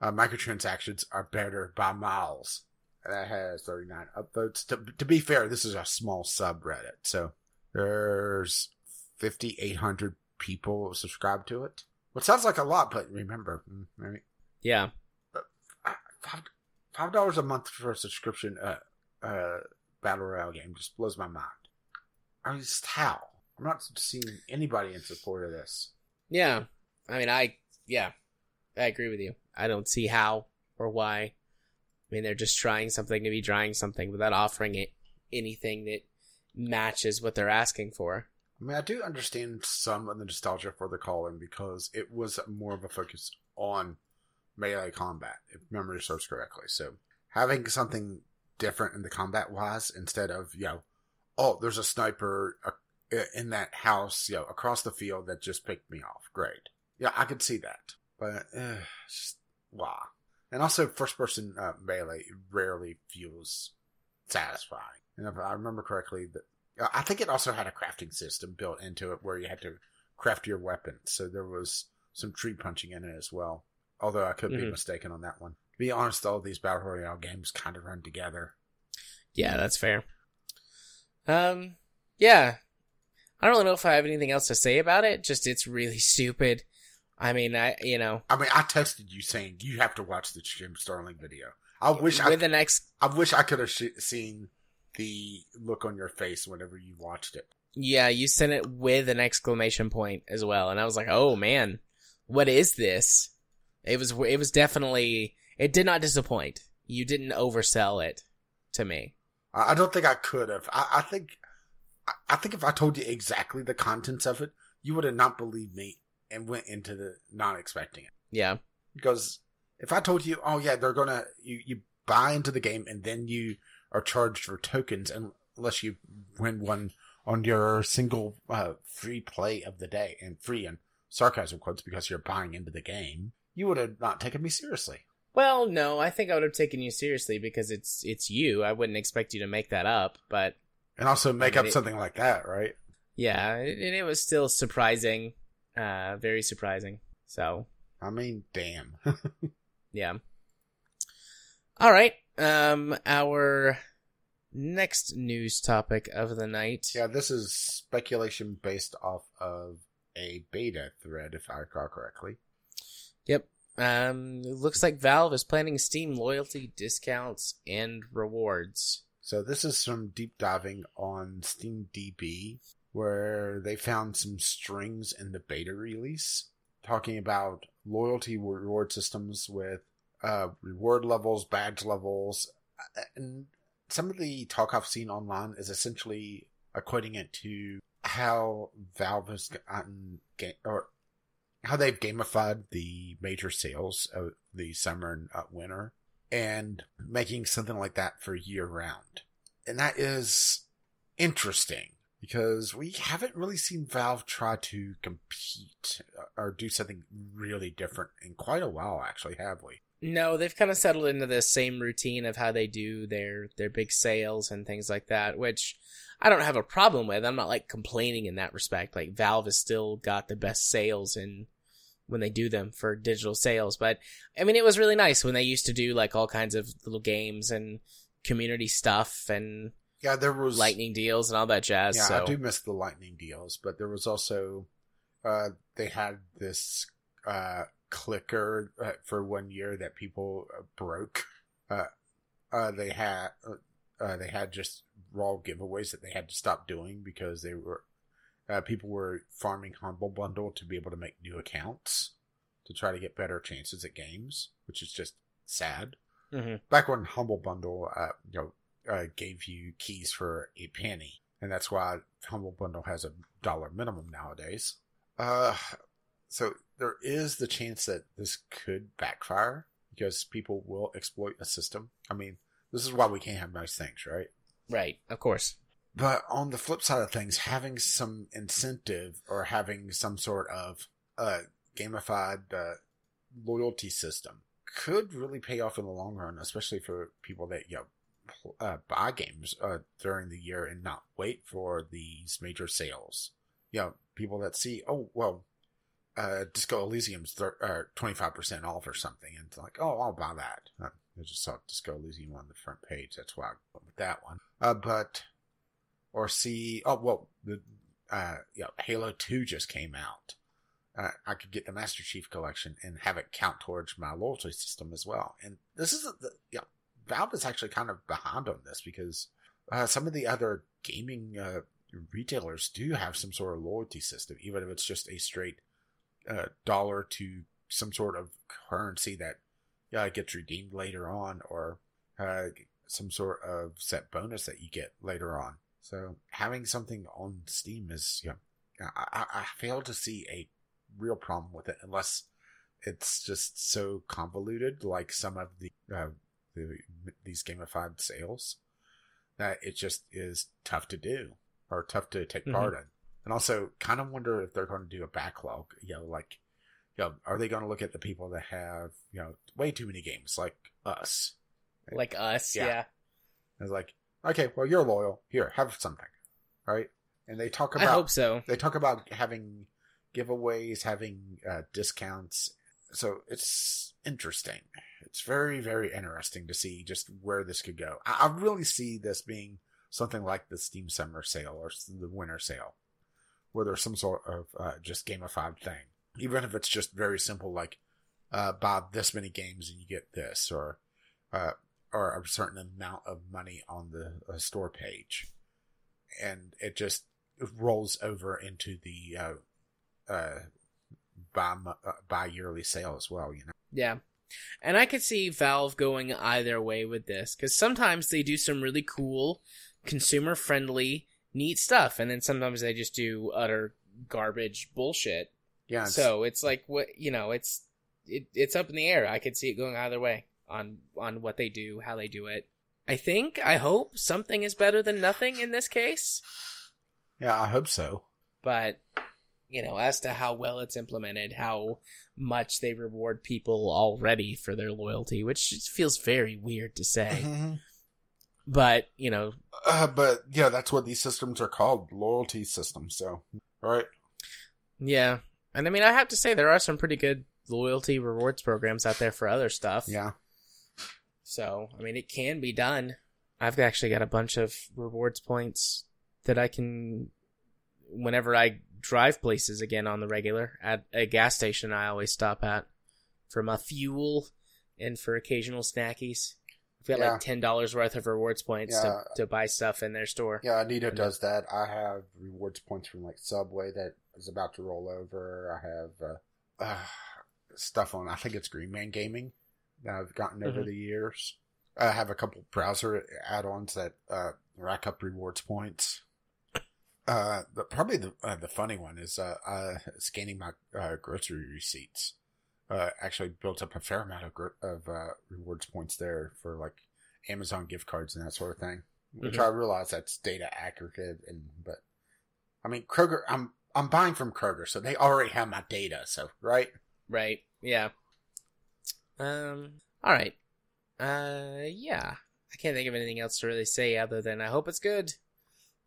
uh, microtransactions are better by miles. That has 39 upvotes. To, to be fair, this is a small subreddit. So there's 5,800 people subscribed to it. What sounds like a lot, but remember, mm, right? Yeah. five five dollars a month for a subscription uh uh battle royale game just blows my mind. I mean, just how? I'm not seeing anybody in support of this. Yeah. I mean, I, yeah, I agree with you. I don't see how or why. I mean, they're just trying something to be trying something without offering it anything that matches what they're asking for. I mean, I do understand some of the nostalgia for the Culling because it was more of a focus on melee combat, if memory serves correctly. So having something different in the combat wise instead of you know, oh, there's a sniper uh, in that house, you know, across the field that just picked me off. Great, yeah, I could see that, but uh, just wow. And also, first person uh, melee rarely feels satisfying. And if I remember correctly, that uh, I think it also had a crafting system built into it where you had to craft your weapons. So there was some tree punching in it as well. Although I could be Mhm. mistaken on that one. To be honest, all these battle royale games kind of run together. Yeah, that's fair. Um, yeah. I don't really know if I have anything else to say about it. Just it's really stupid. I mean, I you know I mean, I texted you saying you have to watch the Jim Sterling video. I wish I, with the next I wish I could have sh- seen the look on your face whenever you watched it. yeah you sent it with an exclamation point as well, and I was like, oh man, what is this? It was it was definitely it did not disappoint. You didn't oversell it to me. I, don't think I could have. I, I think, I, I think if I told you exactly the contents of it, you would have not believed me and went into the not expecting it. Yeah, Because if I told you, oh yeah, they're gonna you you buy into the game and then you are charged for tokens unless you win one on your single uh, free play of the day and free and sarcasm quotes because you're buying into the game, you would have not taken me seriously. Well, no, I think I would have taken you seriously because it's it's you. I wouldn't expect you to make that up, but And also make I up it- something like that, right? yeah, it, it was still surprising, uh, very surprising. So I mean, damn. <laughs> yeah. All right. Um, our next news topic of the night. yeah, this is speculation based off of a beta thread, if I recall correctly. Yep. Um, it looks like Valve is planning Steam loyalty discounts and rewards. So this is some deep diving on Steam DB, where they found some strings in the beta release talking about loyalty reward systems with uh, reward levels, badge levels, uh, and some of the talk I've seen online is essentially equating it to how Valve has gotten or how they've gamified the major sales of the summer and uh, winter and making something like that for year round. And that is interesting because we haven't really seen Valve try to compete or do something really different in quite a while, actually, have we? No, they've kind of settled into the same routine of how they do their their big sales and things like that, which I don't have a problem with. I'm not like complaining in that respect. Like Valve has still got the best sales in when they do them for digital sales, but I mean it was really nice when they used to do like all kinds of little games and community stuff and Yeah, there was lightning deals and all that jazz. Yeah, so I do miss the lightning deals, but there was also uh, they had this uh, clicker uh, for one year that people uh, broke. Uh, uh, they had uh, uh, they had just raw giveaways that they had to stop doing because they were uh, people were farming humble bundle to be able to make new accounts to try to get better chances at games, which is just sad. Mhm. Back when humble bundle, uh, you know, uh, gave you keys for a penny, and that's why humble bundle has a dollar minimum nowadays. Uh, so there is the chance that this could backfire because people will exploit a system. I mean, this is why we can't have nice things, right? right, of course. But on the flip side of things, having some incentive or having some sort of uh, gamified uh, loyalty system could really pay off in the long run, especially for people that you know uh, buy games uh, during the year and not wait for these major sales. You know, people that see, oh well, uh, Disco Elysium's uh, twenty five percent off or something, and it's like, oh, I'll buy that. Uh, I just saw Disco Elysium on the front page. That's why I went with that one. Uh, but or see, oh well, the uh, know, Halo Two just came out. Uh, I could get the Master Chief Collection and have it count towards my loyalty system as well. And this is the yeah, Valve is actually kind of behind on this because uh, some of the other gaming uh, retailers do have some sort of loyalty system, even if it's just a straight uh, dollar to some sort of currency that yeah, gets redeemed later on, or uh, some sort of set bonus that you get later on. So having something on Steam is, yeah, I, I fail to see a real problem with it unless it's just so convoluted, like some of the, uh, the these gamified sales, that it just is tough to do or tough to take mm-hmm. part in. And also, kind of wonder if they're going to do a backlog. You know, like, you know, are they going to look at the people that have you know way too many games, like us, like us? Yeah. yeah. It's like, okay, well, you're loyal. Here, have something, right? And they talk about. I hope so. They talk about having giveaways, having uh, discounts. So it's interesting. It's very, very interesting to see just where this could go. I, I really see this being something like the Steam Summer Sale or the Winter Sale, where there's some sort of uh, just gamified thing. Even if it's just very simple, like uh, buy this many games and you get this, or uh, or a certain amount of money on the uh, store page, and it just rolls over into the uh, uh, uh, bi yearly sale as well. You know. Yeah. And I could see Valve going either way with this because sometimes they do some really cool, consumer friendly, neat stuff, and then sometimes they just do utter garbage bullshit. Yeah. So it's like what you know, it's it, it's up in the air. I could see it going either way on on what they do, how they do it. I think, I hope something is better than nothing in this case. Yeah, I hope so. But you know, as to how well it's implemented, how much they reward people already for their loyalty, which feels very weird to say. Mm-hmm. But, you know. Uh, but, yeah, that's what these systems are called loyalty systems. So, right. Yeah. And I mean, I have to say, there are some pretty good loyalty rewards programs out there for other stuff. Yeah. So, I mean, it can be done. I've actually got a bunch of rewards points that I can, whenever I drive places again on the regular, at a gas station I always stop at for my fuel and for occasional snackies. I've got yeah. like ten dollars worth of rewards points yeah. to, to buy stuff in their store. Yeah, Anita and does that. I have rewards points from like Subway that is about to roll over. I have uh, uh, stuff on. I think it's Green Man Gaming that I've gotten over mm-hmm. the years. I have a couple browser add-ons that uh, rack up rewards points. Uh, the, probably the uh, the funny one is uh, uh scanning my uh, grocery receipts. Uh, actually built up a fair amount of of uh, rewards points there for like Amazon gift cards and that sort of thing. Which mm-hmm. I realize that's data accurate, and but I mean Kroger. I'm I'm buying from Kroger, so they already have my data. So right, right, yeah. Um. All right. Uh. Yeah. I can't think of anything else to really say other than I hope it's good.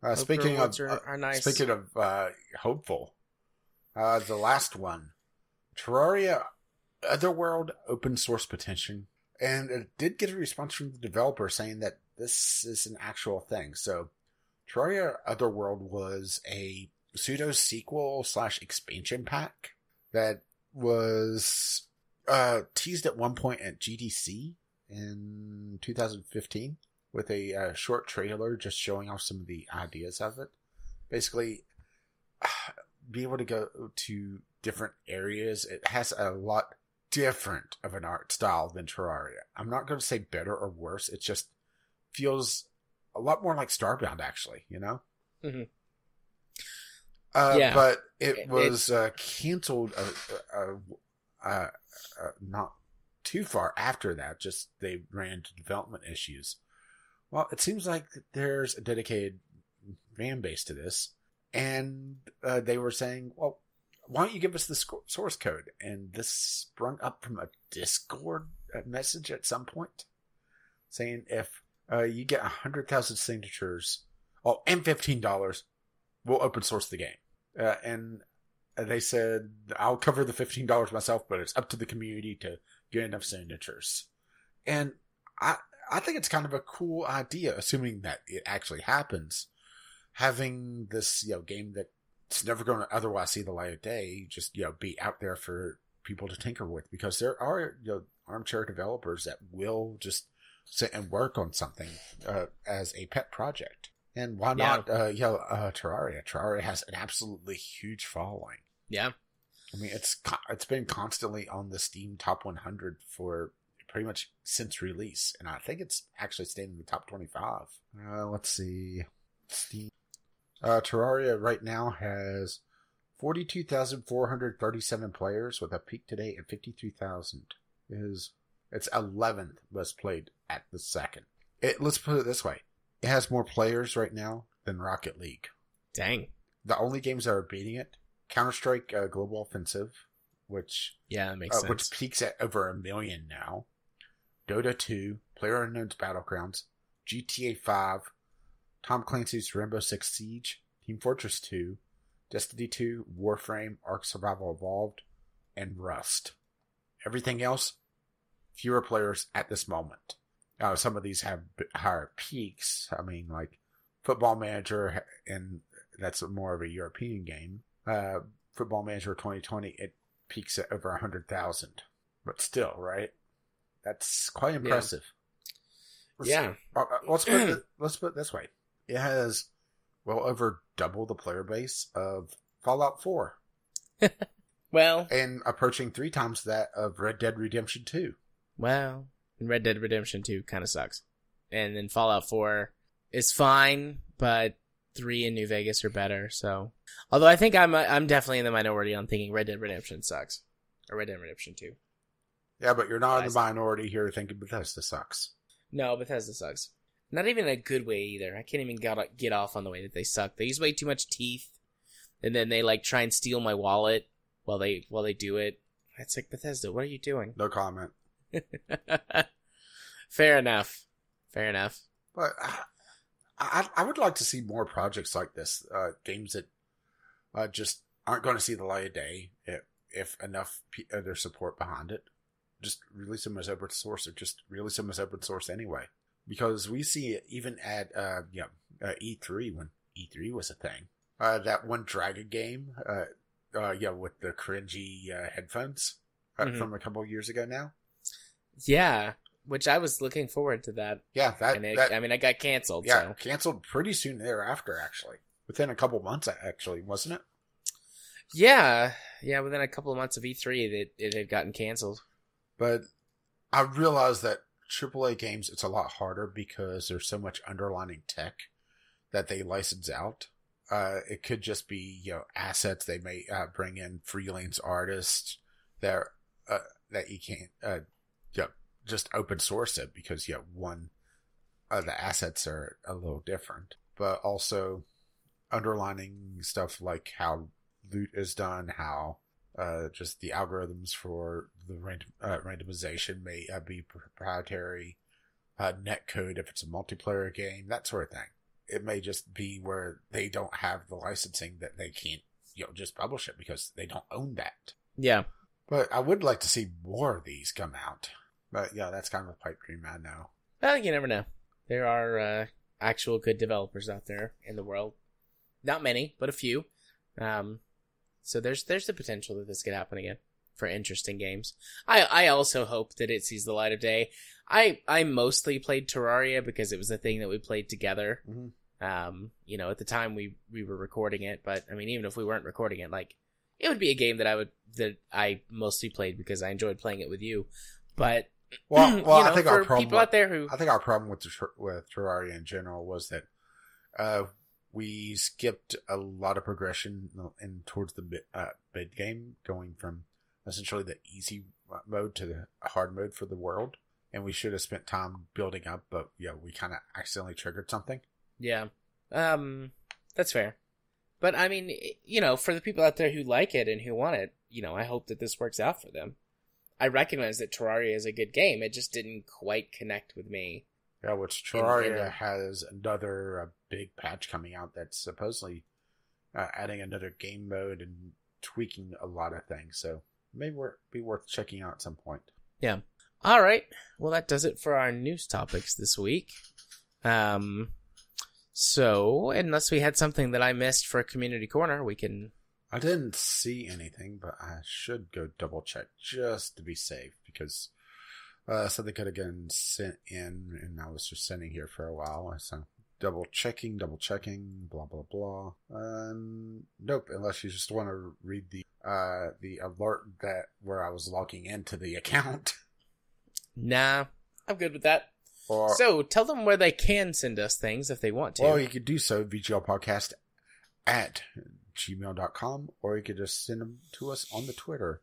Uh, speaking of are, are nice. speaking of uh, hopeful, uh, the last one, Terraria Otherworld open source petition, and it did get a response from the developer saying that this is an actual thing. So, Terraria Otherworld was a pseudo sequel slash expansion pack that was uh, teased at one point at GDC in 2015 with a uh, short trailer just showing off some of the ideas of it. Basically, <sighs> be able to go to different areas. It has a lot different of an art style than Terraria. I'm not going to say better or worse. It just feels a lot more like Starbound, actually. You know. Mm-hmm. Uh, yeah, but it was uh, canceled uh, uh, uh, not too far after that. Just they ran into development issues. Well, it seems like there's a dedicated fan base to this, and uh, they were saying, well, why don't you give us the sco- source code? And this sprung up from a Discord message at some point saying if uh, you get 100,000 signatures, oh, and $15, we'll open source the game. Uh, and they said, I'll cover the $15 myself, but it's up to the community to get enough signatures. And I, I think it's kind of a cool idea, assuming that it actually happens. Having this, you know, game that's never going to otherwise see the light of day, just, you know, be out there for people to tinker with because there are, you know, armchair developers that will just sit and work on something, uh, as a pet project. And why Yeah. not, uh, you know, uh, Terraria? Terraria has an absolutely huge following. Yeah. I mean, it's it's been constantly on the Steam Top 100 for pretty much since release, and I think it's actually stayed in the top 25. Uh, let's see, Steam. Uh, Terraria right now has 42,437 players with a peak today at 53,000. Is it's 11th most played at the second. It let's put it this way: it has more players right now than Rocket League. Dang. The only games that are beating it Counter Strike uh, Global Offensive, which Yeah, makes uh, sense. which peaks at over a million now. Dota 2, Player Unknown's Battlegrounds, GTA 5, Tom Clancy's Rainbow Six Siege, Team Fortress 2, Destiny 2, Warframe, Ark Survival Evolved, and Rust. Everything else, fewer players at this moment. Uh, some of these have higher peaks. I mean, like Football Manager, and that's more of a European game. Uh, Football Manager 2020, it peaks at over 100,000. But still, right? That's quite impressive. Let's- yeah. uh, uh, let's put it, <clears throat> let's put it this way: it has well over double the player base of Fallout 4, <laughs> Well, and approaching three times that of Red Dead Redemption 2. well, and Red Dead Redemption 2 kind of sucks. And then Fallout 4 is fine, but 3 and New Vegas are better, so. Although I think I'm I'm definitely in the minority on thinking Red Dead Redemption sucks. Or Red Dead Redemption 2. Yeah, but you're not in the minority here thinking Bethesda sucks. No, Bethesda sucks. Not even in a good way either. I can't even get, get off on the way that they suck. They use way too much teeth, and then they like try and steal my wallet while they while they do it. It's like Bethesda, what are you doing? No comment. <laughs> Fair enough. Fair enough. But uh, I, I would like to see more projects like this. Uh, games that uh, just aren't going to see the light of day if, if enough pe- uh, support behind it. Just release them as open source, or just release them as open source anyway. Because we see it even at uh, yeah uh, E3 when E3 was a thing. Uh, that one Dragon game, uh, uh, yeah, with the cringy uh, headphones uh, Mhm. from a couple of years ago now. Yeah, which I was looking forward to that, Yeah, that, it, that I mean, I got canceled. Yeah, So canceled pretty soon thereafter, actually. Within a couple months, actually, wasn't it? yeah, yeah. Within a couple of months of E3, it it had gotten canceled. But I realized that AAA games, it's a lot harder because there's so much underlining tech that they license out. Uh, it could just be, you know, assets they may uh, bring in freelance artists that, uh, that you can't, uh, you know, just open source it because, you know, one, uh, the assets are a little different, but also underlining stuff like how loot is done, how uh, just the algorithms for the random, uh, randomization may uh, be proprietary, uh, net code if it's a multiplayer game, that sort of thing. It may just be where they don't have the licensing that they can't, you know, just publish it because they don't own that. Yeah, But I would like to see more of these come out. But yeah, that's kind of a pipe dream, I know. well, you never know. There are uh, actual good developers out there in the world. Not many, but a few. Um, so there's there's the potential that this could happen again for interesting games. I I also hope that it sees the light of day. I I mostly played Terraria because it was the thing that we played together. Mhm. Um, you know, at the time we we were recording it, but I mean, even if we weren't recording it, like it would be a game that I would that I mostly played because I enjoyed playing it with you. But Well, <clears throat> well, you know, I think our problem. people out there who I think our problem with the, with Terraria in general was that uh, we skipped a lot of progression in towards the mid, uh, mid game, going from essentially the easy mode to the hard mode for the world, and we should have spent time building up, but yeah, we kind of accidentally triggered something. Yeah. Um that's fair. But I mean, you know, for the people out there who like it and who want it, you know, I hope that this works out for them. I recognize that Terraria is a good game. It just didn't quite connect with me. Yeah, which In- Terraria has another uh, big patch coming out that's supposedly uh, adding another game mode and tweaking a lot of things. So maybe wor- be worth checking out at some point. Yeah. All right. Well, that does it for our news topics this week. Um, so unless we had something that I missed for a Community Corner, we can. I didn't see anything, but I should go double check just to be safe because uh, something could have gotten sent in, and I was just sitting here for a while. So double checking, double checking, blah blah blah. Um, nope. Unless you just want to read the uh the alert that where I was logging into the account, <laughs> Nah, I'm good with that. or So tell them where they can send us things if they want to. well, you could do so VGL podcast at gmail.com, or you could just send them to us on the Twitter,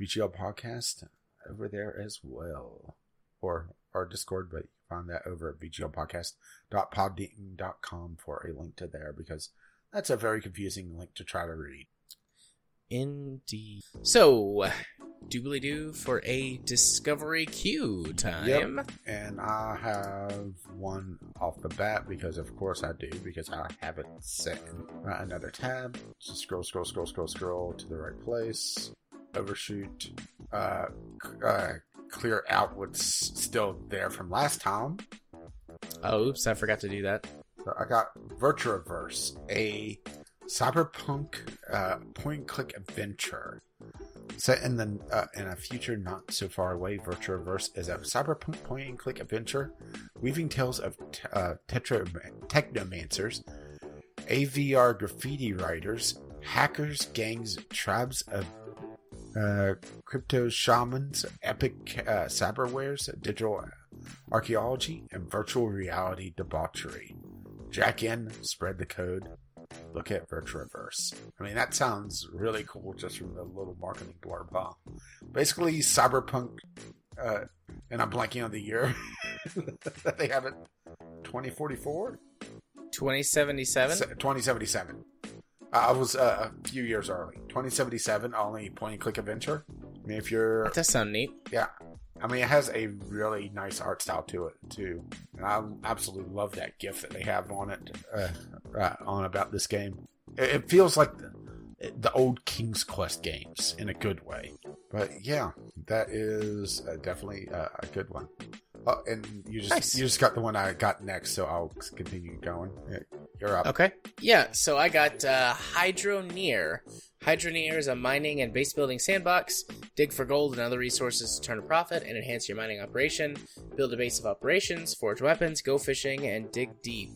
VGL podcast over there as well, or our Discord, but you can find that over at VGLpodcast.podbean.com for a link to there because that's a very confusing link to try to read. Indeed. So, doobly doo for a Discovery Queue time. And I have one off the bat because, of course, I do because I have it set in uh, another tab. So scroll, scroll, scroll, scroll, scroll to the right place. Overshoot. Uh, uh, clear out what's still there from last time. Oh, oops, I forgot to do that. So I got Virtuaverse, a cyberpunk uh, point-and-click adventure set in the uh, in a future not so far away. Virtuaverse is a cyberpunk point-and-click adventure, weaving tales of t- uh, tetra- technomancers, AVR graffiti writers, hackers, gangs, tribes of uh, crypto shamans, epic uh, cyberwares, digital archaeology, and virtual reality debauchery. Jack in, spread the code, look at Virtuaverse. I mean, that sounds really cool just from the little marketing blurb, huh? Basically, cyberpunk, uh, and I'm blanking on the year <laughs> that they have it 2044? 2077? 2077. I was uh, a few years early. 2077, only point and click adventure. I mean, if you're That does sound neat. yeah. I mean, it has a really nice art style to it too, and I absolutely love that GIF that they have on it, uh, uh, on about this game. It, it feels like the, the old King's Quest games in a good way. But yeah, that is uh, definitely uh, a good one. Oh, and you just Nice. you just got the one I got next, so I'll continue going. You're up. Okay. Yeah, so I got uh, Hydroneer. Hydroneer is a mining and base building sandbox. Dig for gold and other resources to turn a profit and enhance your mining operation. Build a base of operations, forge weapons, go fishing, and dig deep.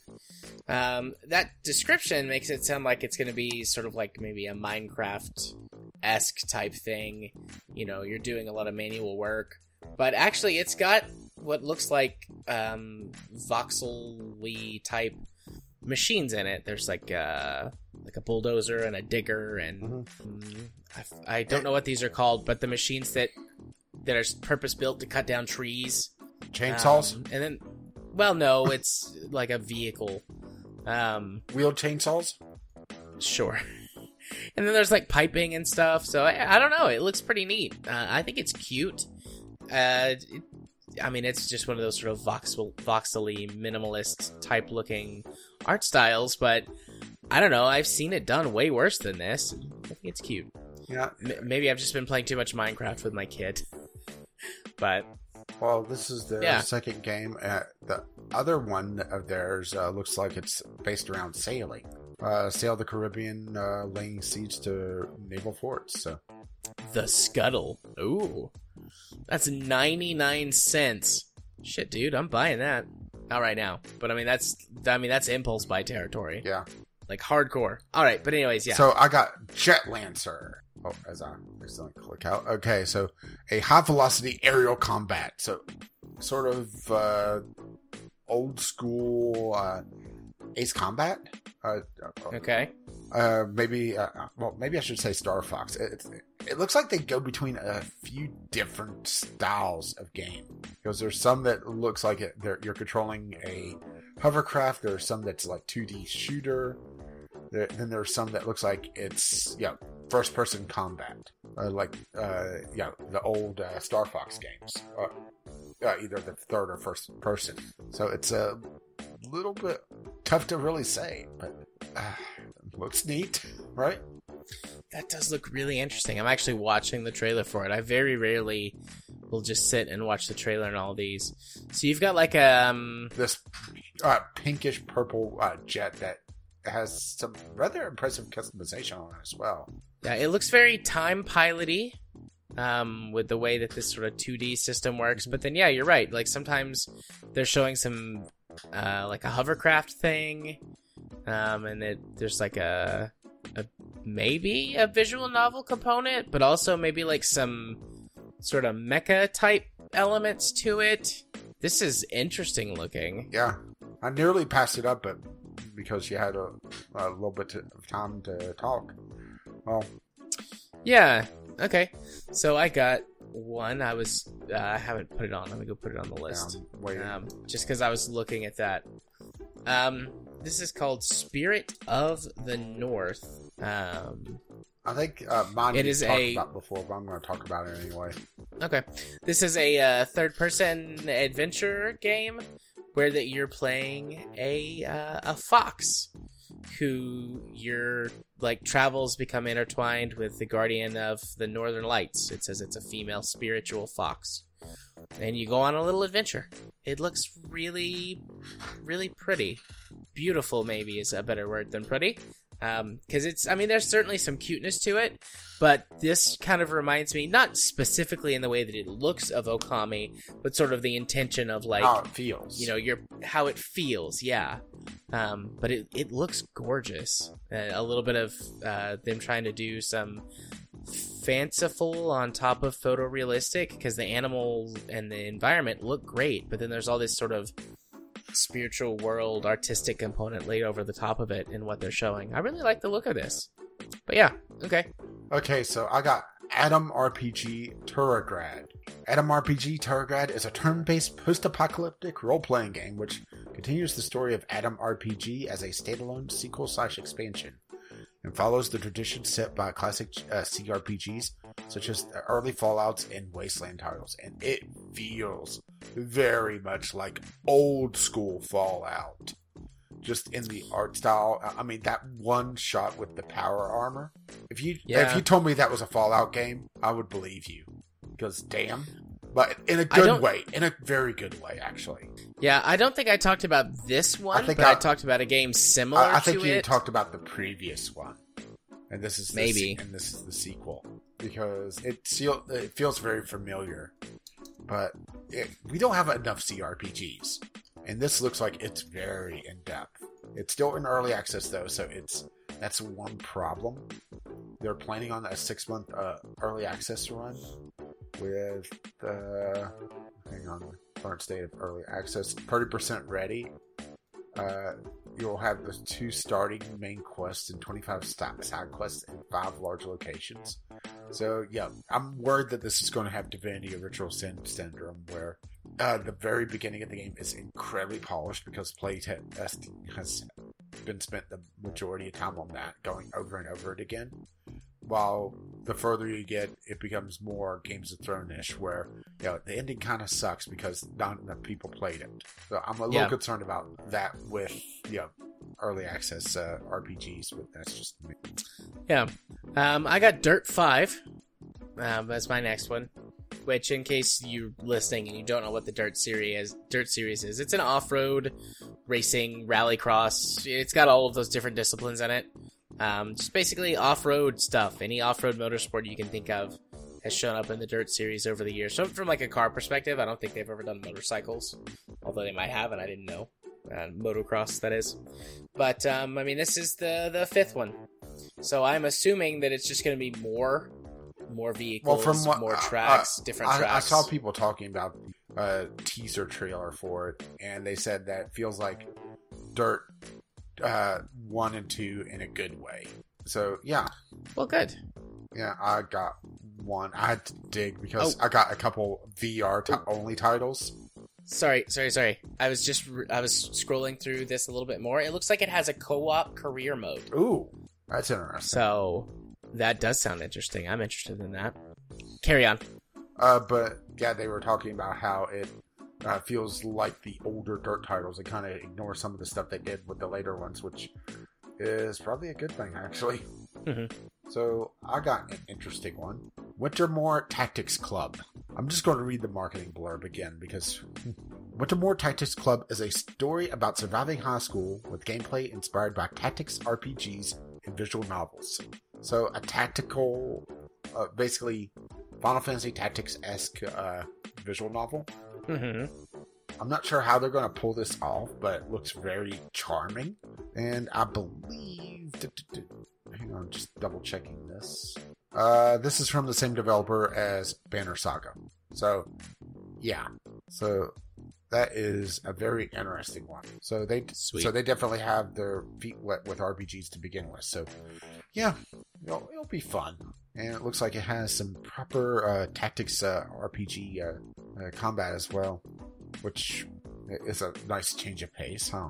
Um, that description makes it sound like it's going to be sort of like maybe a Minecraft esque type thing. You know, you're doing a lot of manual work. But actually, it's got what looks like um, voxel type machines in it. There's like uh like a bulldozer and a digger and Mhm. mm, I I, don't know what these are called, but the machines that that are purpose built to cut down trees. Chainsaws, Um, and then, well, no, it's like a vehicle. Um, wheeled chainsaws. sure. <laughs> And then there's like piping and stuff. So I, I don't know. It looks pretty neat. Uh, I think it's cute. Uh, it, I mean, it's just one of those sort of voxel, voxely minimalist type looking art styles, but I don't know. I've seen it done way worse than this. I think it's cute. Yeah. M- maybe I've just been playing too much Minecraft with my kid. <laughs> But Well, this is their Yeah. second game. Uh, the other one of theirs uh, looks like it's based around sailing. Uh, sail the Caribbean, uh, laying siege to naval forts. So the scuttle. Ooh. That's 99 cents. Shit, dude, I'm buying that. Not right now. But I mean that's I mean that's impulse buy territory. yeah. Like hardcore. Alright, but anyways, yeah. So I got Jet Lancer. Oh, as I accidentally click out. Okay, so a high velocity aerial combat. So sort of uh, old school uh, Ace Combat. Uh, okay. uh, maybe uh, well, maybe I should say Star Fox. It, it, it looks like they go between a few different styles of game because there's some that looks like it, they're, you're controlling a hovercraft. There's some that's like 2D shooter. There, then there's some that looks like it's yeah first person combat, uh, like uh, yeah the old uh, Star Fox games, uh, uh, either the third or first person. So it's a little bit tough to really say, but uh, looks neat, right? That does look really interesting. I'm actually watching the trailer for it. I very rarely will just sit and watch the trailer and all these. So you've got like a um This uh, pinkish purple uh, jet that has some rather impressive customization on it as well. yeah, it looks very time piloty um with the way that this sort of 2D system works. But then yeah, you're right. Like sometimes they're showing some uh like a hovercraft thing. Um and it, there's like a a maybe a visual novel component, but also maybe like some sort of mecha type elements to it. This is interesting looking. Yeah, I nearly passed it up, but because you had a, a little bit of time to talk. Well, Yeah. Okay. So I got one. I was uh, I haven't put it on. Let me go put it on the list. wait. Um, just because I was looking at that. Um, this is called Spirit of the North. Um, I think uh, mine it is talked a- about before, but I'm going to talk about it anyway. Okay. This is a uh, third-person adventure game where that you're playing a uh, a fox who your like travels become intertwined with the guardian of the northern lights. It says it's a female spiritual fox. And you go on a little adventure. It looks really really pretty. Beautiful maybe is a better word than pretty. Um, cuz it's I mean there's certainly some cuteness to it, but this kind of reminds me not specifically in the way that it looks of Okami, but sort of the intention of like How it feels. you know your how it feels yeah um but it, it looks gorgeous uh, a little bit of uh them trying to do some fanciful on top of photorealistic because the animals and the environment look great but then there's all this sort of spiritual world artistic component laid over the top of it in what they're showing. I really like the look of this. But yeah okay. Okay, so I got ATOM RPG Trudograd. ATOM RPG Trudograd is a turn-based post-apocalyptic role-playing game which continues the story of ATOM RPG as a standalone sequel slash expansion and follows the tradition set by classic uh, CRPGs such as the early Fallout's and Wasteland titles, and it feels very much like old school Fallout. Just in the art style, I mean that one shot with the power armor. If you Yeah. if you told me that was a Fallout game, I would believe you. Because damn, but in a good way, in a very good way, actually. yeah i don't think i talked about this one I think but I, I- talked about a game similar I, I think you it talked about the previous one, and this is the Maybe. se- and this is the sequel because it it feels very familiar, but it, we don't have enough CRPGs, and this looks like it's very in depth. It's still in early access though, so it's that's one problem. They're planning on a six month uh, early access run with the hang on current state of early access thirty percent ready. Uh, you'll have the two starting main quests and 25 sta- side quests in five large locations. So, yeah, I'm worried that this is going to have Divinity Original Sin Syndrome, where uh, the very beginning of the game is incredibly polished because playtest has been spent the majority of time on that, going over and over it again. While the further you get, it becomes more Games of Thrones-ish, where you know, the ending kind of sucks because not enough people played it. So I'm a little Yeah. concerned about that with you know, early access uh, RPGs, but that's just me. Yeah. Um, I got Dirt 5. Um, that's my next one. Which, in case you're listening and you don't know what the Dirt series is, Dirt series is, it's an off-road racing rallycross. It's got all of those different disciplines in it. Um, just basically off-road stuff. Any off-road motorsport you can think of has shown up in the Dirt series over the years. So, from like a car perspective, I don't think they've ever done motorcycles, although they might have, and I didn't know. Uh, motocross, that is. But um, I mean, this is the the fifth one. So I'm assuming that it's just going to be more, more vehicles, Well, from what more uh, tracks, uh, different I, I saw people talking about a teaser trailer for it, and they said that feels like Dirt uh, one and two in a good way. So yeah, Well, good. yeah, I got one. I had to dig because Oh. I got a couple VR ti- only titles. Sorry, sorry, sorry. I was just I was scrolling through this a little bit more. It looks like it has a co-op career mode. Ooh, that's interesting. So that does sound interesting. I'm interested in that. Carry on. Uh, but yeah, they were talking about how it uh, feels like the older Dirt titles. It kind of ignores some of the stuff they did with the later ones, which is probably a good thing, actually. Mhm. So I got an interesting one. Wintermoor Tactics Club. I'm just going to read the marketing blurb again because <laughs> Wintermoor Tactics Club is a story about surviving high school with gameplay inspired by tactics RPGs and visual novels. So a tactical, uh, basically Final Fantasy Tactics esque uh, visual novel. Hmm I'm not sure how they're going to pull this off, but it looks very charming. And I believe. Hang on, just double checking this. Uh, this is from the same developer as Banner Saga. So, yeah. So that is a very interesting one. So they Sweet. so they definitely have their feet wet with RPGs to begin with. So yeah, it'll, it'll be fun. And it looks like it has some proper uh, tactics uh, RPG uh, uh, combat as well, which is a nice change of pace, huh?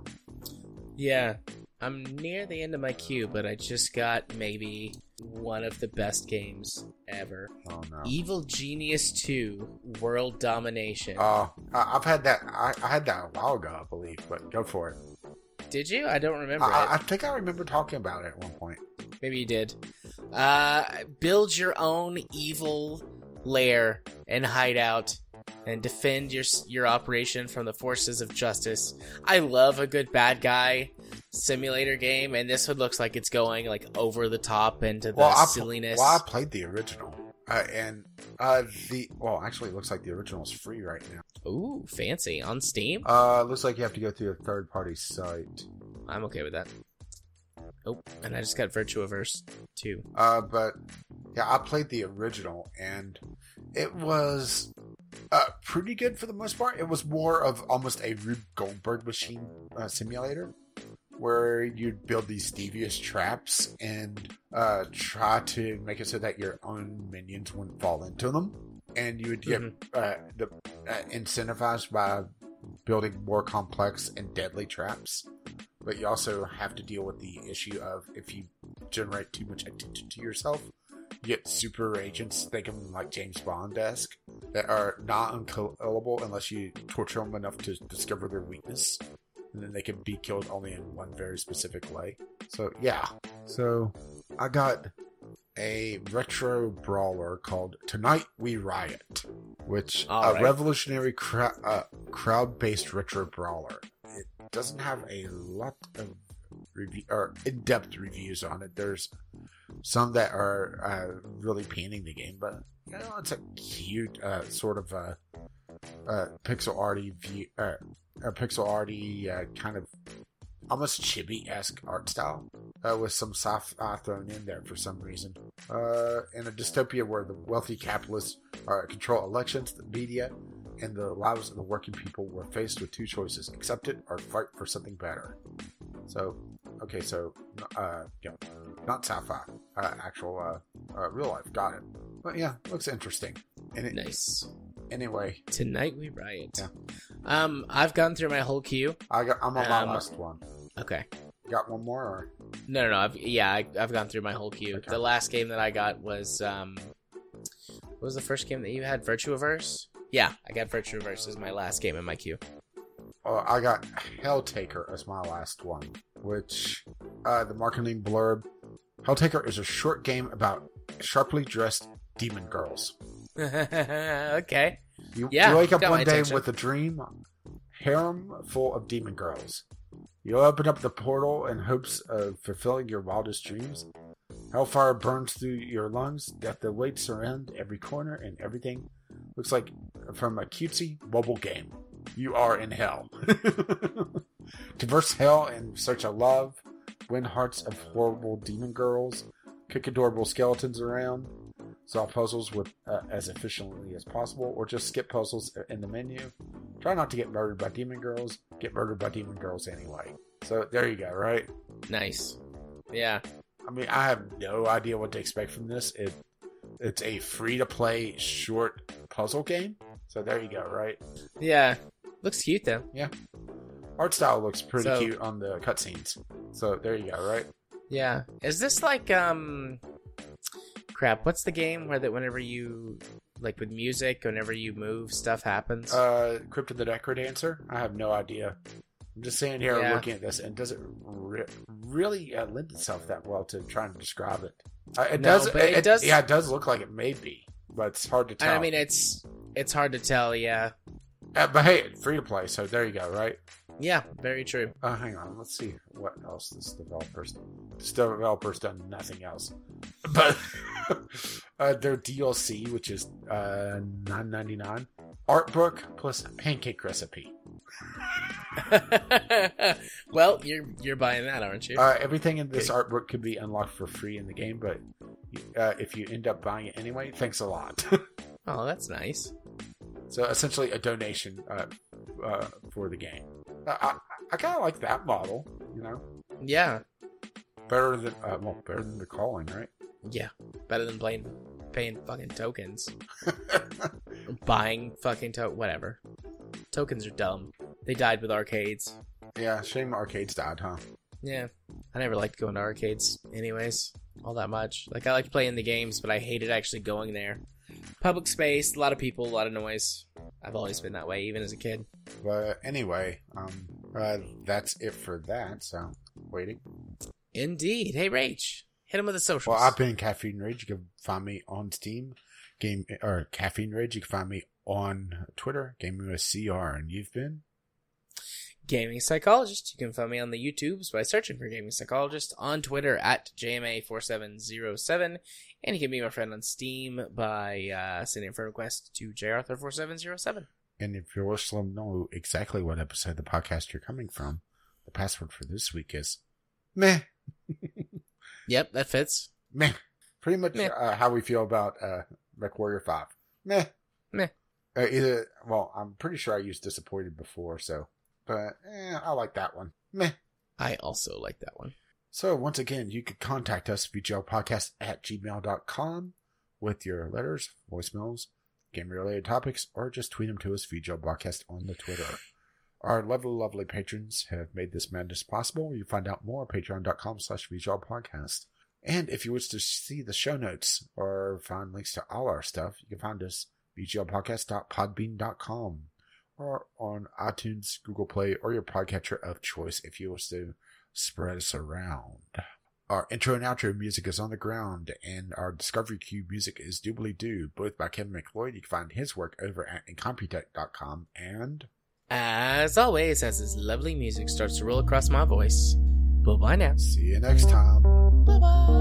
Yeah. I'm near the end of my queue, but I just got maybe one of the best games ever. Oh no. Evil Genius 2 World Domination. Oh, I've had that. I, I had that a while ago, I believe. But go for it. Did you? I don't remember I, it. I think I remember talking about it at one point. Maybe you did. Uh, build your own evil lair and hideout, and defend your your operation from the forces of justice. I love a good bad guy simulator game, and this one looks like it's going like over the top into the Well, I, pl- silliness. well, I played the original, uh, and uh, the well, actually, it looks like the original is free right now. Ooh, fancy on Steam. Uh, looks like you have to go through a third party site. I'm okay with that. Oh, and I just got Virtuaverse too. Uh, but yeah, I played the original, and it was uh, pretty good for the most part. It was more of almost a Rube Goldberg machine uh, simulator, where you'd build these devious traps and uh, try to make it so that your own minions wouldn't fall into them, and you would get uh, the, uh, incentivized by building more complex and deadly traps. But you also have to deal with the issue of if you generate too much attention to yourself, you get super agents, think of them like James Bond esque, that are not unkillable unless you torture them enough to discover their weakness. And then they can be killed only in one very specific way. So, yeah. So, I got a retro brawler called Tonight We Riot, which All a right. revolutionary cra- uh, crowd-based retro brawler. It doesn't have a lot of review or in-depth reviews on it. There's some that are uh, really painting the game, but you know, it's a cute uh, sort of uh, uh, pixel arty view, uh, a pixel arty uh, kind of almost chibi esque art style uh, with some sci-fi thrown in there for some reason. Uh, in a dystopia where the wealthy capitalists uh, control elections, the media, and the lives of the working people were faced with two choices: accept it or fight for something better. So, okay, so uh, yeah, not sci-fi, uh, actual uh, uh, real life. Got it. But yeah, looks interesting. And it, Nice. anyway, Tonight we riot. Yeah. Um, I've gone through my whole queue. I got I'm on my Um, last one. Okay. Got one more? Or? No, no, no. I've, yeah, I, I've gone through my whole queue. Okay. The last game that I got was um, what was the first game that you had? Virtuaverse. Yeah, I got Virtuaverse as my last game in my queue. Uh, I got Helltaker as my last one, which uh, the marketing blurb. Helltaker is a short game about sharply dressed demon girls. <laughs> okay. You, Yeah, you wake up one day attention. with a dream, harem full of demon girls. You open up the portal in hopes of fulfilling your wildest dreams. Hellfire burns through your lungs. Death awaits around every corner, and everything looks like from a cutesy mobile game. You are in hell. <laughs> Traverse hell in search of love. Win hearts of horrible demon girls. Kick adorable skeletons around solve puzzles with uh, as efficiently as possible, or just skip puzzles in the menu. Try not to get murdered by demon girls. Get murdered by demon girls anyway. So there you go, right? Nice. Yeah. I mean, I have no idea what to expect from this. It it's a free to play short puzzle game. So there you go, right? Yeah. Looks cute though. Yeah. Art style looks pretty So- cute on the cutscenes. So there you go, right? Yeah. Is this like um crap, what's the game where that whenever you like with music, whenever you move, stuff happens? Uh, Crypt of the Necrodancer. I have no idea. I'm just sitting here Yeah. looking at this, and does it re- really uh, lend itself that well to trying to describe it? Uh, it No, does. but it does- Yeah, it does look like it may be, but it's hard to tell. I mean it's it's hard to tell, yeah. Uh, but hey, free to play, so there you go, right? Yeah, very true. Uh, hang on, let's see what else this developer's. This developer's done nothing else, but <laughs> uh, their DLC, which is uh, nine ninety nine, art book plus pancake recipe. <laughs> well, you're you're buying that, aren't you? Uh, everything in this Okay. art book could be unlocked for free in the game, but uh, if you end up buying it anyway, thanks a lot. <laughs> oh, that's nice. so essentially, a donation uh, uh, for the game. Uh, I, I kind of like that model. You know, Yeah. better than uh, well, better than the Culling, right? Yeah. Better than playing paying fucking tokens. <laughs> Buying fucking to whatever. Tokens are dumb. They died with arcades. yeah, shame arcades died, huh? Yeah. I never liked going to arcades anyways. All that much. Like I liked playing the games, but I hated actually going there. Public space, a lot of people, a lot of noise. I've always been that way, even as a kid. But anyway, um, uh, that's it for that. So, waiting. Indeed. Hey Rach. Hit him with the socials. Well, I've been Caffeine Rage. You can find me on Steam, game or Caffeine Rage. You can find me on Twitter, Gaming with CR, and you've been. Gaming Psychologist. You can find me on the YouTubes by searching for Gaming Psychologist, on Twitter at JMA4707, and you can be my friend on Steam by uh, sending a friend request to JArthur4707. And if you wish to let know exactly what episode of the podcast you're coming from, the password for this week is meh, <laughs> Yep, that fits. meh. Pretty much Meh. uh, how we feel about uh, MechWarrior 5. Meh. Meh. Uh, either, well, I'm pretty sure I used Disappointed before, so, but eh, I like that one. Meh. I also like that one. So once again, you could contact us, vglpodcast at gmail.com with your letters, voicemails, game-related topics, or just tweet them to us, vglpodcast on the Twitter. Our lovely, lovely patrons have made this madness possible. You find out more at patreon.com slash vglpodcast. And if you wish to see the show notes or find links to all our stuff, you can find us vglpodcast.podbean.com or on iTunes, Google Play, or your podcatcher of choice if you wish to spread us around. Our intro and outro music is on the ground, and our Discovery Cube music is Doobly Doo, both by Kevin MacLeod. You can find his work over at incompetech.com and As always, as this lovely music starts to roll across my voice, bye bye now. see you next time. Bye bye.